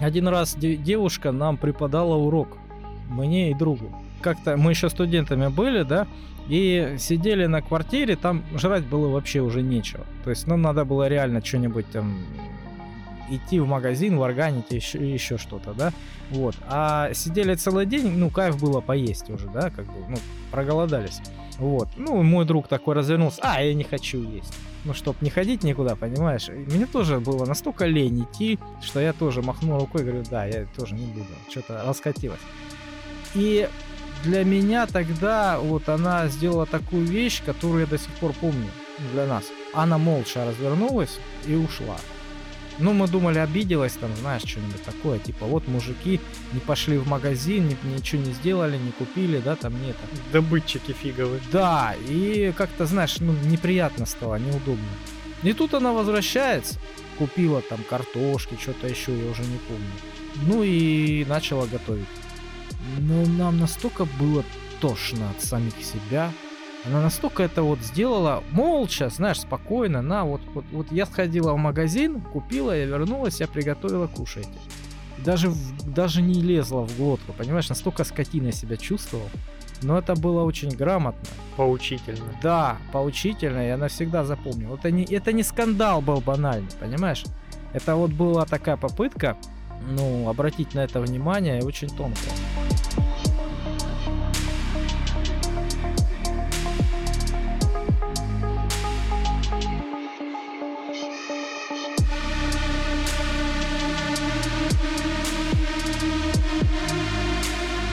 один раз де- девушка нам преподала урок, мне и другу. Как-то мы еще студентами были, да, и сидели на квартире, там жрать было вообще уже нечего. То есть, ну, надо было реально что-нибудь там идти в магазин, варганить, еще, еще что-то, да, вот. А сидели целый день, ну, кайф было поесть уже, да, как бы, ну, проголодались. Вот. Ну, мой друг такой развернулся, а, я не хочу есть. Ну, чтоб не ходить никуда, понимаешь? И мне тоже было настолько лень идти, что я тоже махнул рукой говорю, да, я тоже не буду. Что-то раскатилось. И для меня тогда вот она сделала такую вещь, которую я до сих пор помню для нас. Она молча развернулась и ушла. Ну, мы думали, обиделась там, знаешь, что-нибудь такое. Типа, вот мужики не пошли в магазин, ни- ничего не сделали, не купили, да, там нет. Добытчики фиговые. Да, и как-то, знаешь, ну, неприятно стало, неудобно. И тут она возвращается, купила там картошки, что-то еще, я уже не помню. Ну и начала готовить. Но нам настолько было тошно от самих себя. Она настолько это вот сделала молча, знаешь, спокойно. На, вот, вот, вот я сходила в магазин, купила, я вернулась, я приготовила, кушайте. Даже, даже не лезла в глотку, понимаешь, настолько скотиной себя чувствовал. Но это было очень грамотно. Поучительно. Да, поучительно, я навсегда запомнил. Это не, это не скандал был банальный, понимаешь? Это вот была такая попытка, ну, обратить на это внимание, и очень тонкая.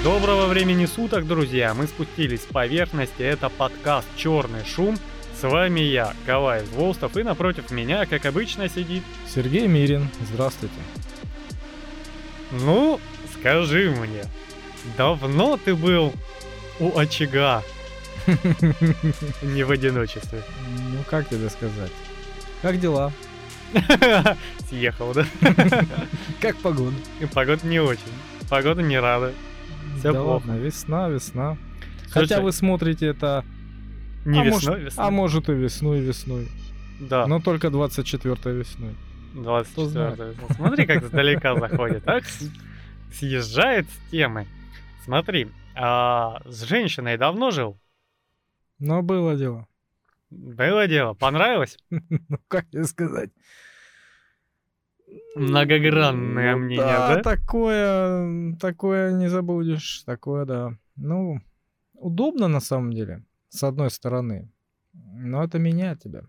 Доброго времени суток, друзья! Мы спустились с поверхности. Это подкаст «Черный шум». С вами я, Кавай Волстов, и напротив меня, как обычно, сидит... Сергей Мирин, здравствуйте. Ну, скажи мне, давно ты был у очага, не в одиночестве? Ну, как тебе сказать? Как дела? Съехал, да? Как погода? Погода не очень. Погода не рада. Всё да плохо. ладно, весна, весна. Слушай, Хотя вы смотрите это, Не а весной, может, весной. а может и весной, весной. Да, Но только 24 весной. 24 знает. весной. Смотри, как сдалека заходит. Так съезжает с темы. Смотри, а с женщиной давно жил? Но было дело. Было дело. Понравилось? Ну, как тебе сказать? Многогранное Ну мнение, да? да? такое, такое не забудешь, такое, да. Ну, удобно на самом деле, с одной стороны, но это меняет тебя.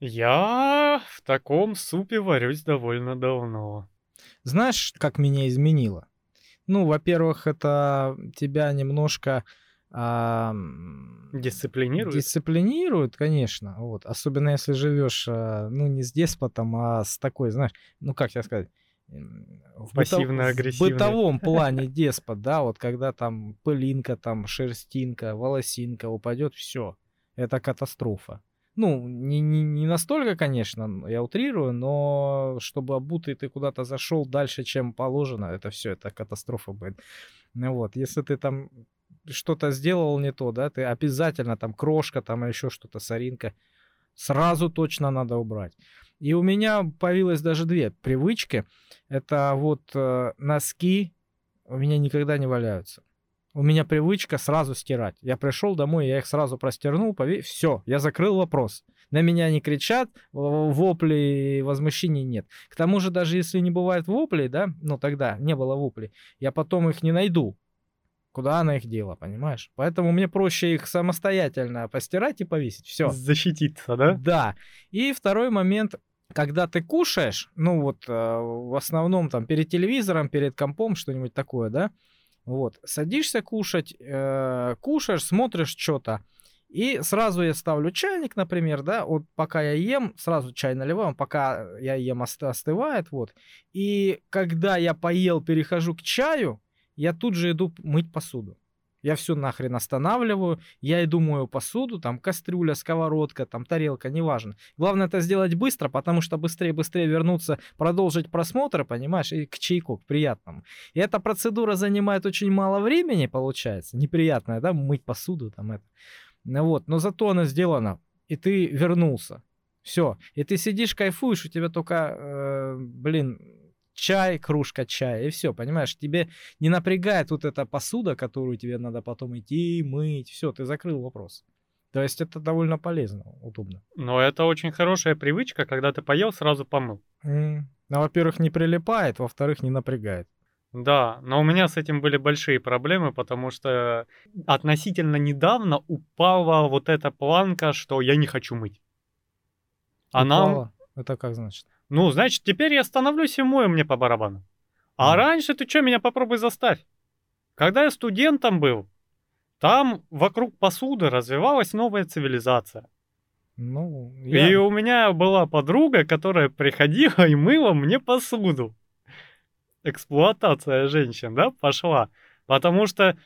Я в таком супе варюсь довольно давно. Знаешь, как меня изменило? Ну, во-первых, это тебя немножко а, м, Дисциплинирует? дисциплинирует, конечно, вот. Особенно если живешь, а, ну, не с деспотом, а с такой, знаешь, ну, как тебе сказать, в Пассивно-агрессивный. В бытовом плане деспот, да, вот когда там пылинка, там шерстинка, волосинка упадет, все, это катастрофа. Ну, не, не, не настолько, конечно, я утрирую, но чтобы обутый ты куда-то зашел дальше, чем положено, это все, это катастрофа будет. Ну вот, если ты там что-то сделал не то, да, ты обязательно там крошка, там еще что-то, соринка, сразу точно надо убрать. И у меня появилось даже две привычки. Это вот э, носки у меня никогда не валяются. У меня привычка сразу стирать. Я пришел домой, я их сразу простернул, все, я закрыл вопрос. На меня не кричат, в- воплей и возмущений нет. К тому же, даже если не бывает воплей, да, ну тогда не было воплей, я потом их не найду. Куда она их дела, понимаешь? Поэтому мне проще их самостоятельно постирать и повесить. Все. Защититься, да? Да. И второй момент, когда ты кушаешь, ну вот э, в основном там перед телевизором, перед компом, что-нибудь такое, да, вот, садишься кушать, э, кушаешь, смотришь что-то, и сразу я ставлю чайник, например, да, вот пока я ем, сразу чай наливаю, пока я ем ост- остывает, вот. И когда я поел, перехожу к чаю, я тут же иду мыть посуду. Я все нахрен останавливаю, я иду мою посуду, там кастрюля, сковородка, там тарелка, неважно. Главное это сделать быстро, потому что быстрее-быстрее вернуться, продолжить просмотр, понимаешь, и к чайку, к приятному. И эта процедура занимает очень мало времени, получается, неприятная, да, мыть посуду, там это. Ну вот, но зато она сделана, и ты вернулся. Все. И ты сидишь, кайфуешь, у тебя только, э, блин, чай, кружка чая, и все, понимаешь? Тебе не напрягает вот эта посуда, которую тебе надо потом идти, мыть, все, ты закрыл вопрос. То есть это довольно полезно, удобно. Но это очень хорошая привычка, когда ты поел, сразу помыл. Mm. Ну, во-первых, не прилипает, во-вторых, не напрягает. Да, но у меня с этим были большие проблемы, потому что относительно недавно упала вот эта планка, что я не хочу мыть. Она... Упала? Это как значит? Ну, значит, теперь я становлюсь и мою мне по барабану. А mm. раньше ты что, меня попробуй заставь. Когда я студентом был, там вокруг посуды развивалась новая цивилизация. Ну, я... И у меня была подруга, которая приходила и мыла мне посуду. Эксплуатация женщин, да, пошла. Потому что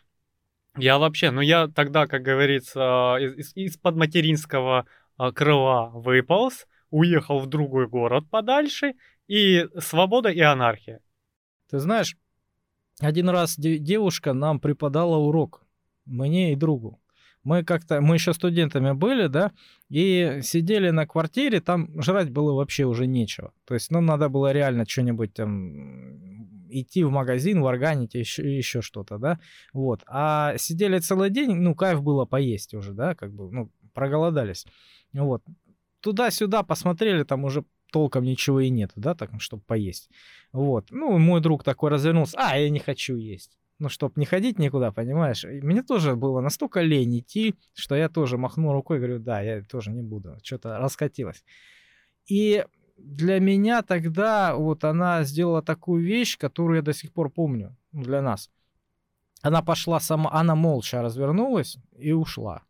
я вообще, ну я тогда, как говорится, из- из-под материнского а, крыла выполз, уехал в другой город подальше, и свобода и анархия. Ты знаешь, один раз девушка нам преподала урок мне и другу. Мы как-то, мы еще студентами были, да, и сидели на квартире, там жрать было вообще уже нечего. То есть, ну, надо было реально что-нибудь там идти в магазин, в органите, еще, еще что-то, да, вот. А сидели целый день, ну, кайф было поесть уже, да, как бы, ну, проголодались. Вот. Туда-сюда посмотрели, там уже толком ничего и нет, да, так, чтобы поесть. Вот. Ну, мой друг такой развернулся, а, я не хочу есть ну, чтобы не ходить никуда, понимаешь? И мне тоже было настолько лень идти, что я тоже махнул рукой, говорю, да, я тоже не буду, что-то раскатилось. И для меня тогда вот она сделала такую вещь, которую я до сих пор помню для нас. Она пошла сама, она молча развернулась и ушла.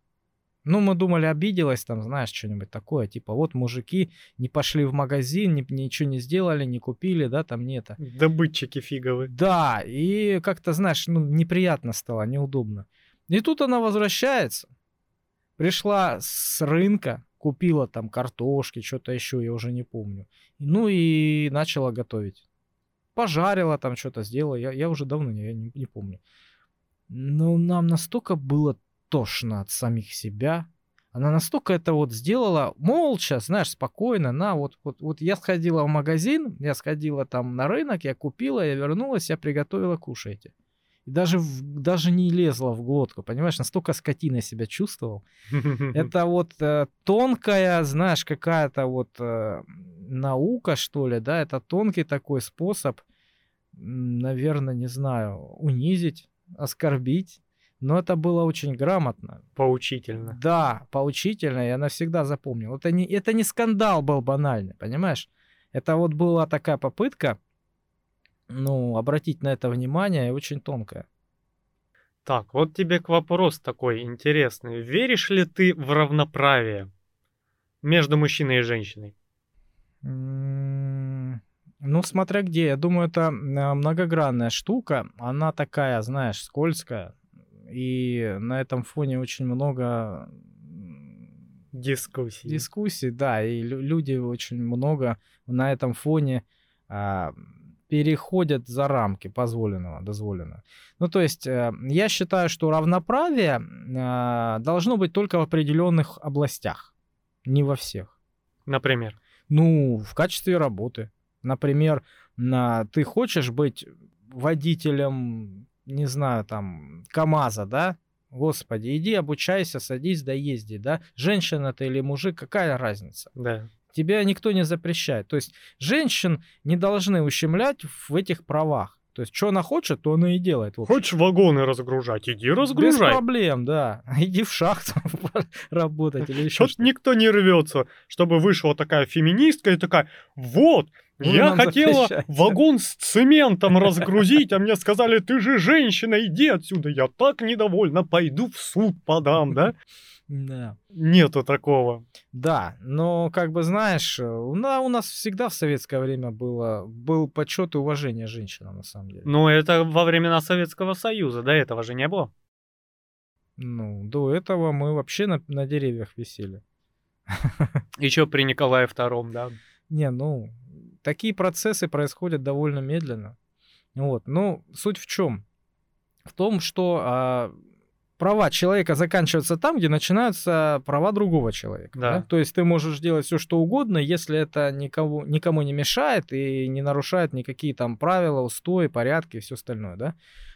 Ну, мы думали, обиделась там, знаешь, что-нибудь такое. Типа, вот мужики не пошли в магазин, ни, ничего не сделали, не купили, да, там не это. Добытчики фиговые. Да, и как-то, знаешь, ну, неприятно стало, неудобно. И тут она возвращается. Пришла с рынка, купила там картошки, что-то еще, я уже не помню. Ну и начала готовить. Пожарила там что-то, сделала. Я, я уже давно не, я не, не помню. Но нам настолько было тошно от самих себя. Она настолько это вот сделала молча, знаешь, спокойно. На, вот, вот, вот я сходила в магазин, я сходила там на рынок, я купила, я вернулась, я приготовила, кушайте. И даже, в, даже не лезла в глотку, понимаешь, настолько скотиной себя чувствовал. Это вот э, тонкая, знаешь, какая-то вот э, наука, что ли, да, это тонкий такой способ, наверное, не знаю, унизить, оскорбить, но это было очень грамотно. Поучительно. Да, поучительно, и она всегда запомнила. Это не, это не скандал был банальный, понимаешь? Это вот была такая попытка, ну, обратить на это внимание, и очень тонкая. Так, вот тебе к вопрос такой интересный. Веришь ли ты в равноправие между мужчиной и женщиной? Ну, смотря где. Я думаю, это а, многогранная штука. Она такая, знаешь, скользкая. И на этом фоне очень много дискуссий. Дискуссий, да, и люди очень много на этом фоне а, переходят за рамки позволенного, дозволенного. Ну, то есть, а, я считаю, что равноправие а, должно быть только в определенных областях, не во всех. Например? Ну, в качестве работы. Например, на, ты хочешь быть водителем не знаю, там, КАМАЗа, да, Господи, иди обучайся, садись, да езди, да. Женщина ты или мужик, какая разница? Да. Тебя никто не запрещает. То есть женщин не должны ущемлять в этих правах. То есть, что она хочет, то она и делает. Хочешь вагоны разгружать, иди разгружай. Без проблем, да. Иди в шахту работать или еще что-то. никто не рвется, чтобы вышла такая феминистка и такая, вот, Я хотела вагон с цементом разгрузить, а мне сказали, ты же женщина, иди отсюда. Я так недовольна, пойду в суд подам, да? Да. Нету такого. Да, но как бы знаешь, у нас всегда в советское время было был почет и уважение женщинам на самом деле. Ну это во времена Советского Союза, до этого же не было. Ну, до этого мы вообще на, на деревьях висели. Еще при Николае Втором, да? Не, ну, такие процессы происходят довольно медленно. Вот. Ну, суть в чем? В том, что а, права человека заканчиваются там, где начинаются права другого человека. Да. Да? То есть ты можешь делать все, что угодно, если это никого, никому не мешает и не нарушает никакие там правила, устои, порядки и все остальное, да?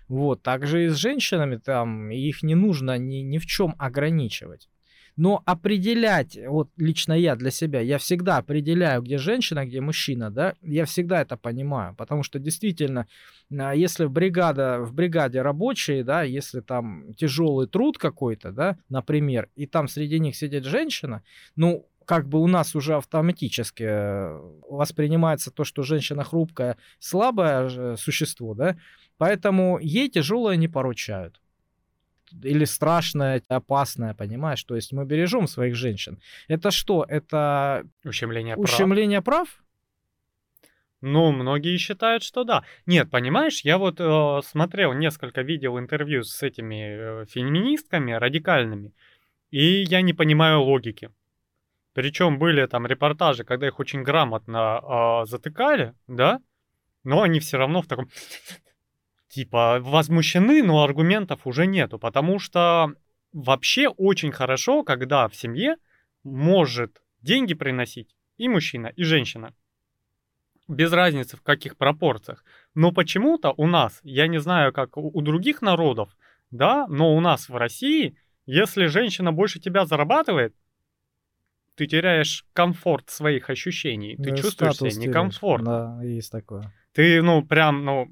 Вот, также и с женщинами там, их не нужно ни, ни в чем ограничивать. Но определять, вот лично я для себя, я всегда определяю, где женщина, где мужчина, да, я всегда это понимаю, потому что действительно, а, если бригада, в бригаде рабочие, да, если там тяжелый труд какой-то, да, например, и там среди них сидит женщина, ну, как бы у нас уже автоматически э, воспринимается то, что женщина хрупкая, слабое существо, да, поэтому ей тяжелое не поручают или страшное, опасное, понимаешь? То есть мы бережем своих женщин. Это что? Это Ущемление прав. ущемление прав? Ну, многие считают, что да. Нет, понимаешь, я вот э, смотрел несколько видео интервью с этими э, феминистками радикальными, и я не понимаю логики. Причем были там репортажи, когда их очень грамотно э, затыкали, да, но они все равно в таком типа возмущены, но аргументов уже нету, потому что вообще очень хорошо, когда в семье может деньги приносить и мужчина, и женщина. Без разницы в каких пропорциях. Но почему-то у нас, я не знаю, как у других народов, да, но у нас в России, если женщина больше тебя зарабатывает, ты теряешь комфорт своих ощущений, ты Ну, чувствуешь статус себя некомфортно. Да, есть такое. Ты, ну, прям, ну,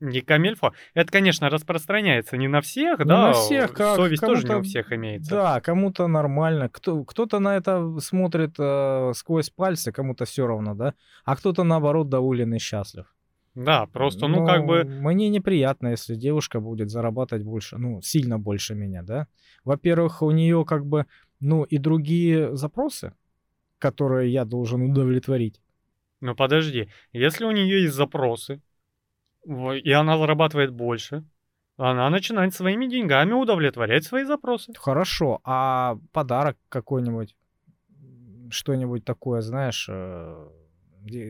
не камельфо. Это, конечно, распространяется не на всех, Не да. на всех, как Совесть тоже не у кому-то- всех имеется. Да, кому-то нормально. Кто, кто-то на это смотрит э, сквозь пальцы, кому-то все равно, да. А кто-то, наоборот, доволен и счастлив. Да, просто, ну, Но как бы, Мне неприятно, если девушка будет зарабатывать больше, ну, сильно больше меня, да. Во-первых, у нее как бы, ну, и другие запросы, которые я должен удовлетворить. ну, подожди. Если у нее есть запросы, и она зарабатывает больше, она начинает своими деньгами удовлетворять свои запросы. Хорошо, а подарок какой-нибудь, что-нибудь такое, знаешь, э,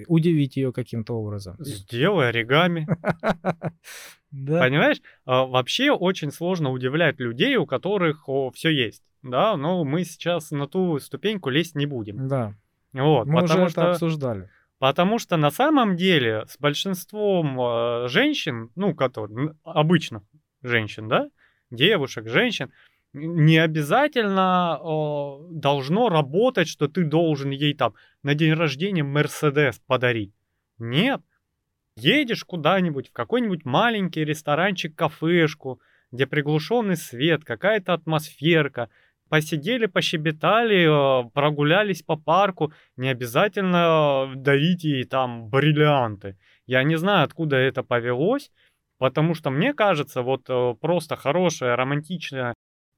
удивить ее каким-то образом. Сделай оригами. Да. Понимаешь? А, Вообще очень сложно удивлять людей, у которых все есть. Да, но мы сейчас на ту ступеньку лезть не будем. Да. Вот, Мы уже это обсуждали. Потому что на самом деле с большинством э, женщин, ну, которые, обычных женщин, да, девушек, женщин, не обязательно э, должно работать, что ты должен ей там на день рождения Мерседес подарить. Нет. Едешь куда-нибудь в какой-нибудь маленький ресторанчик, кафешку, где приглушенный свет, какая-то атмосферка, посидели, пощебетали, э, прогулялись по парку, не обязательно дарить ей там бриллианты. Я не знаю, откуда это повелось, потому что мне кажется, вот э, просто хорошее романтичное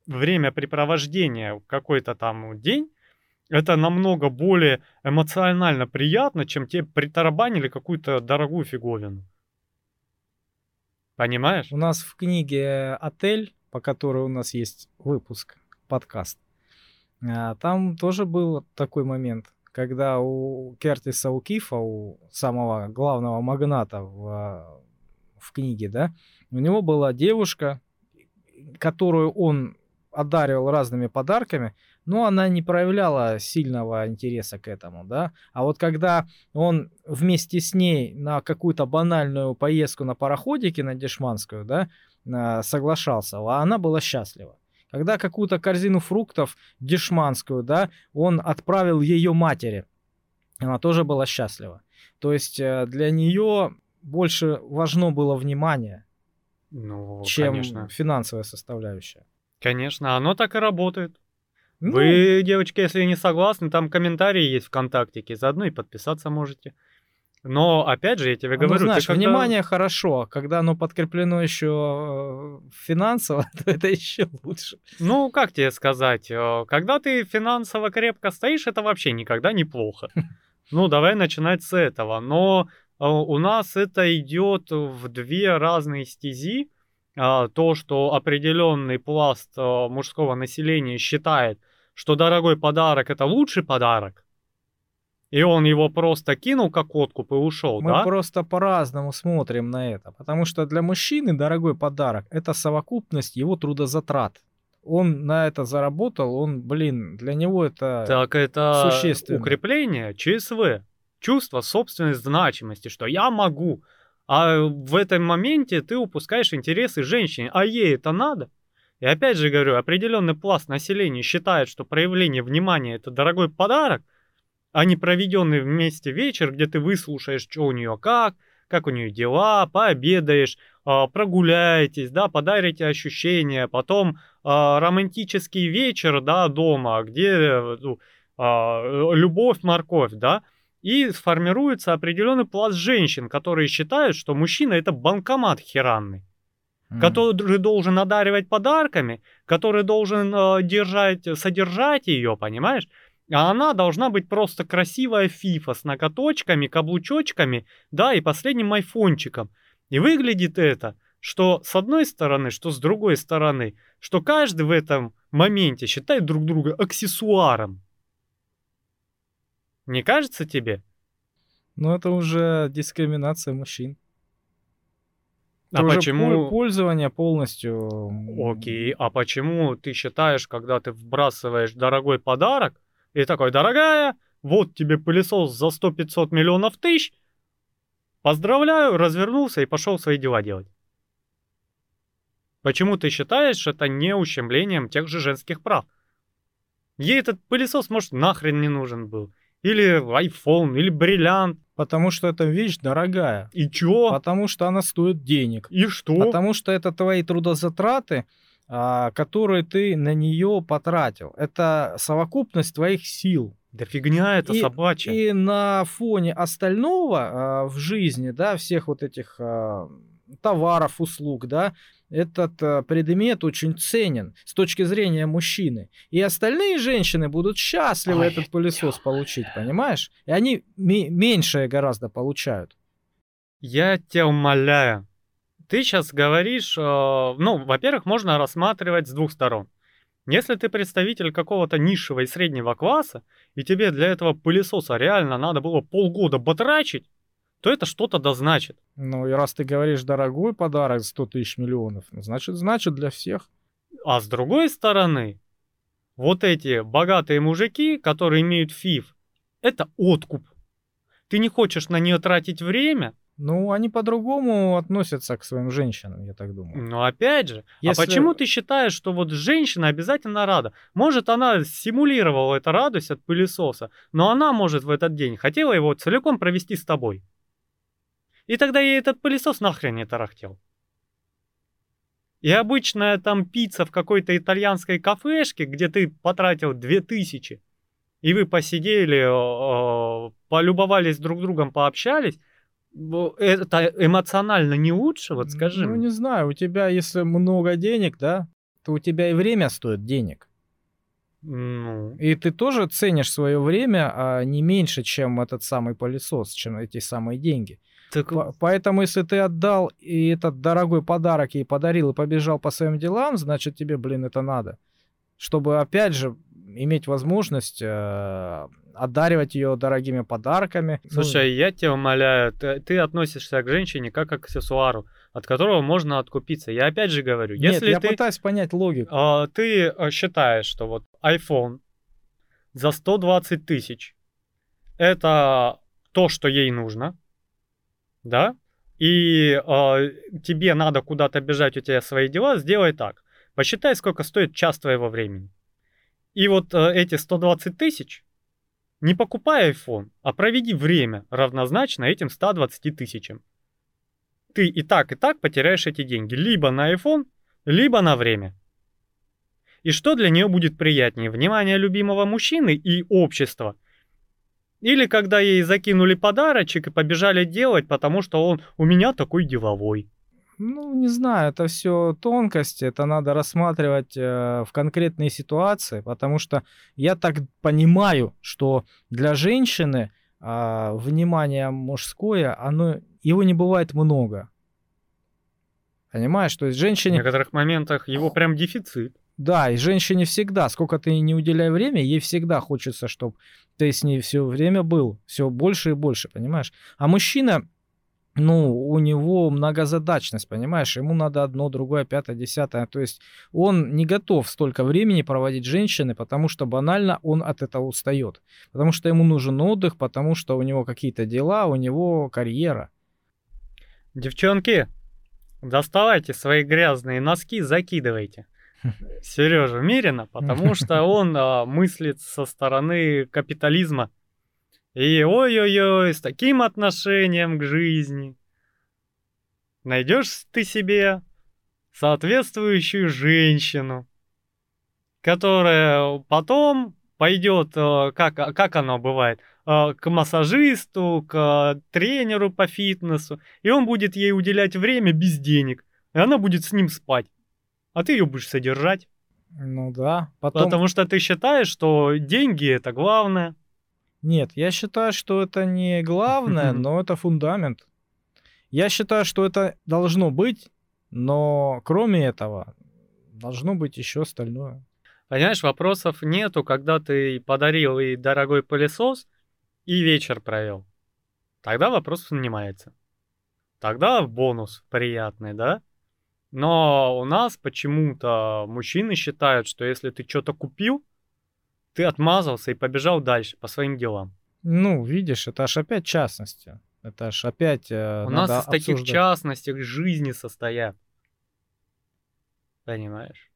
времяпрепровождение какой-то там день, это намного более эмоционально приятно, чем тебе притарабанили какую-то дорогую фиговину. Понимаешь? У нас в книге «Отель», по которой у нас есть выпуск, подкаст, а, там тоже был такой момент, когда у Кертиса Укифа, у самого главного магната в, а, в книге, да, у него была девушка, которую он одаривал разными подарками, но она не проявляла сильного интереса к этому, да. А вот когда он вместе с ней на какую-то банальную поездку на пароходике на Дешманскую, да, а, соглашался, а она была счастлива. Когда какую-то корзину фруктов дешманскую, да, он отправил ее матери, она тоже была счастлива. То есть э, для нее больше важно было внимание, Ну, чем конечно. финансовая составляющая. Конечно, оно так и работает. Ну, Вы, девочки, если не согласны, там комментарии есть ВКонтактике, заодно и подписаться можете. Но, опять же, я тебе ну, говорю, ты знаешь, когда- внимание хорошо, а когда оно подкреплено еще э, финансово, то это еще лучше. Ну, как тебе сказать, э, когда ты финансово крепко стоишь, это вообще никогда не плохо. Ну, давай начинать с этого. Но э, у нас это идет в две разные стези. А, То, что определенный пласт мужского населения считает, что дорогой подарок это лучший подарок, и он его просто кинул как откуп и ушел, Мы да? просто по-разному смотрим на это, потому что для мужчины дорогой подарок – это совокупность его трудозатрат. он на это заработал, он, блин, для него это Так это существенно. укрепление ЧСВ, чувство собственной значимости, что я могу. А в этом моменте ты упускаешь интересы женщины, а ей это надо. И опять же говорю, определенный пласт населения считает, что проявление внимания это дорогой подарок, а не проведенный вместе вечер, где ты выслушаешь, что у нее как, как у нее дела, пообедаешь, а, прогуляетесь, да, подарите ощущения, потом а, романтический вечер, да, дома, где ну, а, любовь, морковь, да, и сформируется определенный пласт женщин, которые считают, что мужчина это банкомат херанный М. который должен одаривать подарками, который должен э, держать, содержать ее, понимаешь? А она должна быть просто красивая фифа с ноготочками, каблучочками, да, и последним айфончиком. И выглядит это, что с одной стороны, что с другой стороны, что каждый в этом моменте считает друг друга аксессуаром. Не кажется тебе? Ну, это уже дискриминация мужчин. А Это уже почему? пол- Пользование полностью. Окей, а почему ты считаешь, когда ты вбрасываешь дорогой подарок, и такой, дорогая, вот тебе пылесос за 100-500 миллионов тысяч, поздравляю, развернулся и пошел свои дела делать. Почему ты считаешь это не ущемлением тех же женских прав? Ей этот пылесос, может, нахрен не нужен был. Или iPhone, или бриллиант. Потому что эта вещь дорогая. И чё? Потому что она стоит денег. И что? Потому что это твои трудозатраты, а, которые ты на нее потратил. Это совокупность твоих сил. Да фигня это И- собачья. И на фоне остального а, в жизни, да, всех вот этих а, товаров, услуг, да, этот предмет очень ценен с точки зрения мужчины. И остальные женщины будут счастливы Ой, этот пылесос получить, понимаешь? И они ме- меньшее гораздо получают. Я тебя умоляю. Ты сейчас говоришь, э, ну, во-первых, можно рассматривать с двух сторон. Если ты представитель какого-то низшего и среднего класса, и тебе для этого пылесоса реально надо было полгода батрачить, то это что-то да значит. Ну и раз ты говоришь дорогой подарок 100 тысяч миллионов, ну, значит, значит для всех. А с другой стороны, вот эти богатые мужики, которые имеют фиф, это откуп. Ты не хочешь на нее тратить время, Ну, они по-другому относятся к своим женщинам, я так думаю. Но опять же, Если- а почему ты считаешь, что вот женщина обязательно рада? Может, она симулировала эту радость от пылесоса, но она, может, в этот день хотела его целиком провести с тобой. И тогда ей этот пылесос нахрен не тарахтел. И обычная там пицца в какой-то итальянской кафешке, где ты потратил 2000, и вы посидели, э, э, полюбовались друг другом, пообщались, ну, это эмоционально не лучше, вот скажи Ну, мне. не знаю, у тебя, если много денег, да, то у тебя и время стоит денег. Ну, И ты тоже ценишь свое время а не меньше, чем этот самый пылесос, чем эти самые деньги. так По- Поэтому, если ты отдал и этот дорогой подарок ей подарил и побежал по своим делам, значит, тебе, блин, это надо. Чтобы, опять же, иметь возможность э, одаривать ее дорогими подарками. Ну, Слушай, я тебя умоляю, ты, ты относишься к женщине как к аксессуару, от которого можно откупиться. Я опять же говорю, нет, если я ты, пытаюсь понять логику. а, ты а, считаешь, что вот iPhone за 120 тысяч это то, что ей нужно, да, и а, тебе надо куда-то бежать, у тебя свои дела, сделай так. Посчитай, сколько стоит час твоего времени. И вот а, эти 120 тысяч не покупай iPhone, а проведи время равнозначно этим 120 тысячам. Ты и так, и так потеряешь эти деньги. Либо на iPhone, либо на время. И что для нее будет приятнее? Внимание любимого мужчины и общества? Или когда ей закинули подарочек и побежали делать, потому что он у меня такой деловой. Ну, не знаю, это все тонкости, это надо рассматривать э, в конкретные ситуации, потому что я так понимаю, что для женщины а, внимание мужское, оно, его не бывает много. Понимаешь, то есть В женщине, некоторых моментах его прям дефицит. да, и женщине всегда, сколько ты не уделяй время, ей всегда хочется, чтобы ты с ней все время был, все больше и больше, понимаешь? А мужчина, ну, у него многозадачность, понимаешь, ему надо одно, другое, пятое, десятое, то есть он не готов столько времени проводить с женщиной, потому что банально он от этого устает, потому что ему нужен отдых, потому что у него какие-то дела, у него карьера. Девчонки, доставайте свои грязные носки, закидывайте. Сережа Мирина, потому что он а, мыслит со стороны капитализма. И ой-ой-ой, с таким отношением к жизни. Найдешь ты себе соответствующую женщину, которая потом пойдет, а, как, как оно бывает, а, к массажисту, к тренеру по фитнесу, и он будет ей уделять время без денег, и она будет с ним спать а ты ее будешь содержать. Ну да. Потом... Потому что ты считаешь, что деньги это главное. Нет, я считаю, что это не главное, но это фундамент. Я считаю, что это должно быть, но кроме этого должно быть еще остальное. Понимаешь, вопросов нету, когда ты подарил и дорогой пылесос, и вечер провел. Тогда вопрос снимается. Тогда бонус приятный, да? Но у нас почему-то мужчины считают, что если ты что-то купил, ты отмазался и побежал дальше по своим делам. Ну, видишь, это аж опять частности. Это аж опять э, У нас из обсуждать. таких частностей жизни состоят. Понимаешь?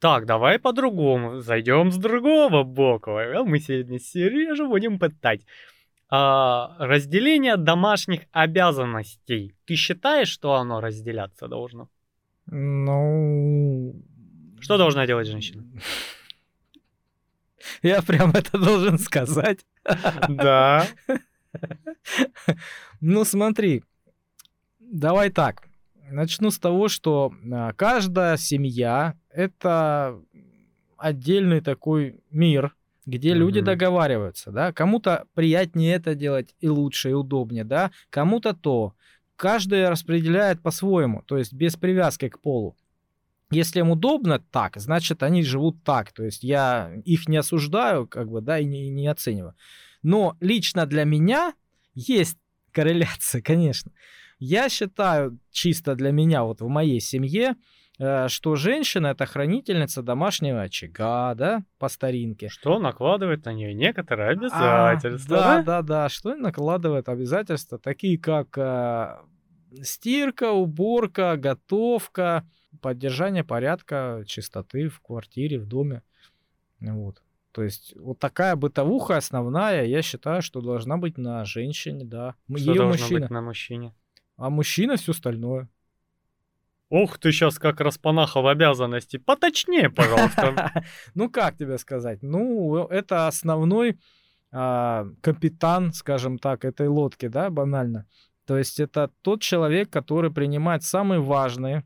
Так, давай по-другому. Зайдем с другого бока. Мы сегодня Сережу будем пытать. А, разделение домашних обязанностей. Ты считаешь, что оно разделяться должно? Ну... Что должна делать женщина? Я прям это должен сказать. Да. Ну смотри, давай так. Начну с того, что а, каждая семья — это отдельный такой мир, где mm-hmm. люди договариваются, да, кому-то приятнее это делать и лучше, и удобнее, да, кому-то то каждый распределяет по-своему, то есть без привязки к полу. Если им удобно так, значит, они живут так. То есть я их не осуждаю, как бы, да, и не, не оцениваю. Но лично для меня есть корреляция, конечно. Я считаю, чисто для меня, вот в моей семье, э, что женщина это хранительница домашнего очага, да, по старинке. Что накладывает на нее некоторые обязательства. А, да, да, да, да, что накладывает обязательства, такие как э, стирка, уборка, готовка, поддержание порядка, чистоты в квартире, в доме. Вот. То есть вот такая бытовуха основная, я считаю, что должна быть на женщине, да. Что Ее должно мужчина. быть на мужчине? А мужчина все остальное. Ох, ты сейчас как распанаха в обязанности. Поточнее, пожалуйста. Ну, как тебе сказать? Ну, это основной а, капитан, скажем так, этой лодки, да, банально. То есть это тот человек, который принимает самые важные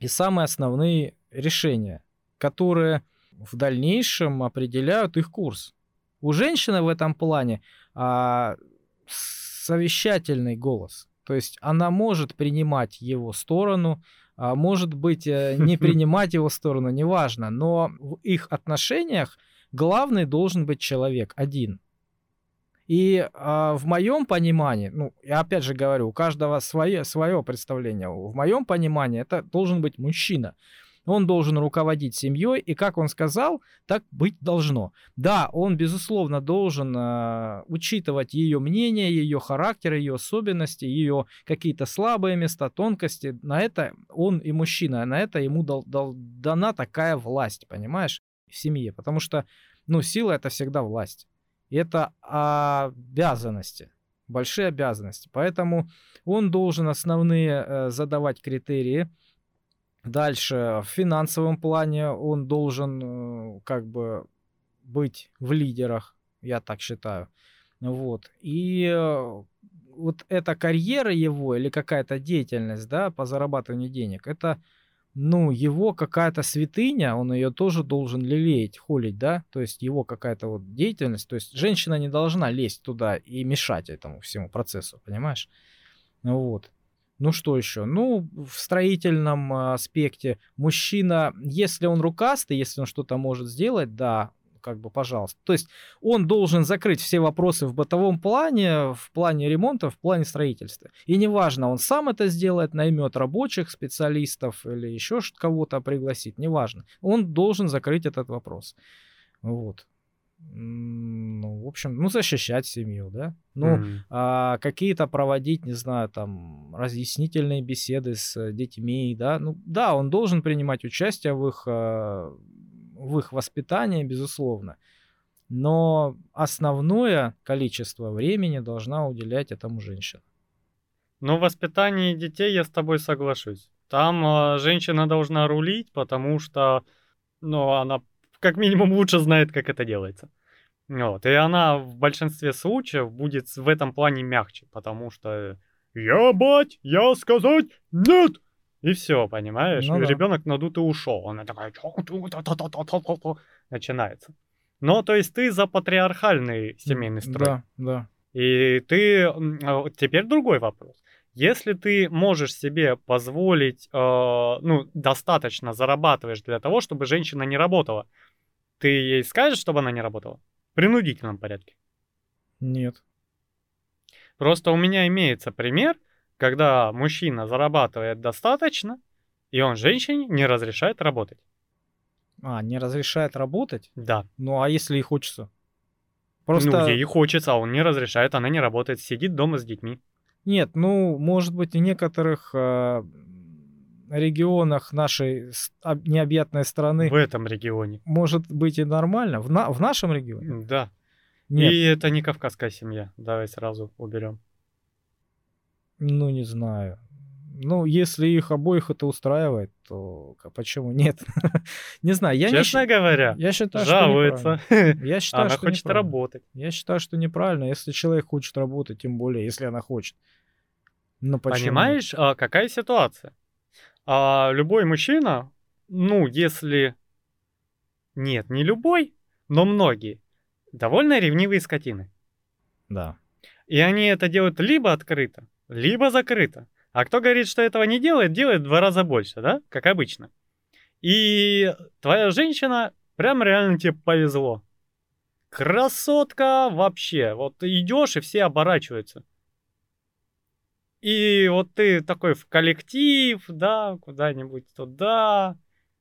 и самые основные решения, которые в дальнейшем определяют их курс. У женщины в этом плане а, совещательный голос. То есть она может принимать его сторону, а может быть э, не принимать его сторону, неважно. Но в их отношениях главный должен быть человек один. И а, в моем понимании, ну, я опять же говорю, у каждого свое, свое представление. В моем понимании это должен быть мужчина. Он должен руководить семьей, и как он сказал, так быть должно. Да, он, безусловно, должен э, учитывать ее мнение, ее характер, ее особенности, ее какие-то слабые места, тонкости. На это он и мужчина, на это ему дал, дал, дана такая власть, понимаешь, в семье. Потому что, ну, сила это всегда власть это обязанности, большие обязанности. Поэтому он должен основные э, задавать критерии. Дальше в финансовом плане он должен э, как бы быть в лидерах, я так считаю. Вот. И э, вот эта карьера его или какая-то деятельность, да, по зарабатыванию денег, это ну, его какая-то святыня, он ее тоже должен лелеять, холить, да, то есть его какая-то вот деятельность, то есть женщина не должна лезть туда и мешать этому всему процессу, понимаешь? Вот. Ну что еще? Ну, в строительном аспекте мужчина, если он рукастый, если он что-то может сделать, да, как бы, пожалуйста. То есть он должен закрыть все вопросы в бытовом плане, в плане ремонта, в плане строительства. И неважно, он сам это сделает, наймет рабочих, специалистов или еще кого-то пригласит, неважно. Он должен закрыть этот вопрос. Вот. Ну, в общем, ну, защищать семью, да. Ну, mm. а, какие-то проводить, не знаю, там, разъяснительные беседы с детьми, да. Ну, да, он должен принимать участие в их, а, в их воспитании, безусловно. Но основное количество времени должна уделять этому женщина. Ну, в воспитании детей я с тобой соглашусь. Там э, женщина должна рулить, потому что, ну, она как минимум лучше знает, как это делается. Вот. И она в большинстве случаев будет в этом плане мягче, потому что я бать, я сказать нет. И все, понимаешь? Ну, да. Ребенок надутый ушел. Она такая начинается. Но то есть ты за патриархальный семейный строй. Да, да. И ты а, теперь другой вопрос. Если ты можешь себе позволить, э, ну, достаточно зарабатываешь для того, чтобы женщина не работала, ты ей скажешь, чтобы она не работала? В принудительном порядке? Нет. Просто у меня имеется пример, когда мужчина зарабатывает достаточно, и он женщине не разрешает работать. А, не разрешает работать? Да. Ну, а если ей хочется? Просто... Ну, ей хочется, а он не разрешает, она не работает, сидит дома с детьми. Нет, ну, может быть, в некоторых э, регионах нашей необъятной страны... В этом регионе. Может быть и нормально. В, на, в нашем регионе? Да. Нет. И это не кавказская семья. Давай сразу уберем. Ну, не знаю. Ну, если их обоих это устраивает, то почему нет? не знаю. Я Честно не, говоря, я считаю, жалуется. Что я считаю, она что хочет работать. Я считаю, что неправильно. Если человек хочет работать, тем более, если она хочет. Ну, почему? Понимаешь, а, какая ситуация? А, любой мужчина, ну, если... Нет, не любой, но многие, довольно ревнивые скотины. Да. И они это делают либо открыто, либо закрыто. А кто говорит, что этого не делает, делает в два раза больше, да? Как обычно. И твоя женщина прям реально тебе повезло. Красотка вообще. Вот идешь, и все оборачиваются. И вот ты такой в коллектив, да, куда-нибудь туда,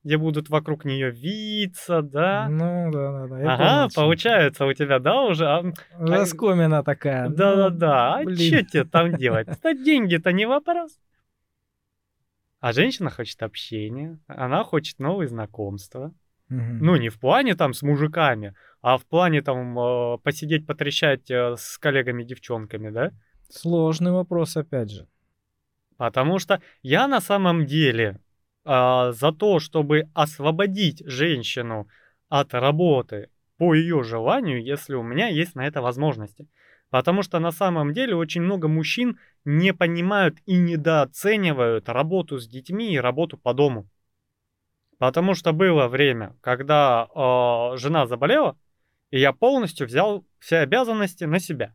где будут вокруг нее виться, да? Ну, да, да, да. Ага, понял, получается у тебя, да, уже? А, Раскомина такая. Да-да-да. Ну, а что тебе там делать? Да деньги-то не вопрос. А женщина хочет общения, она хочет новые знакомства. Угу. Ну, не в плане там с мужиками, а в плане там э, посидеть, потрещать э, с коллегами-девчонками, да? Сложный вопрос, опять же. Потому что я на самом деле э, за то, чтобы освободить женщину от работы по ее желанию, если у меня есть на это возможности. Потому что на самом деле очень много мужчин не понимают и недооценивают работу с детьми и работу по дому. Потому что было время, когда э, жена заболела, и я полностью взял все обязанности на себя.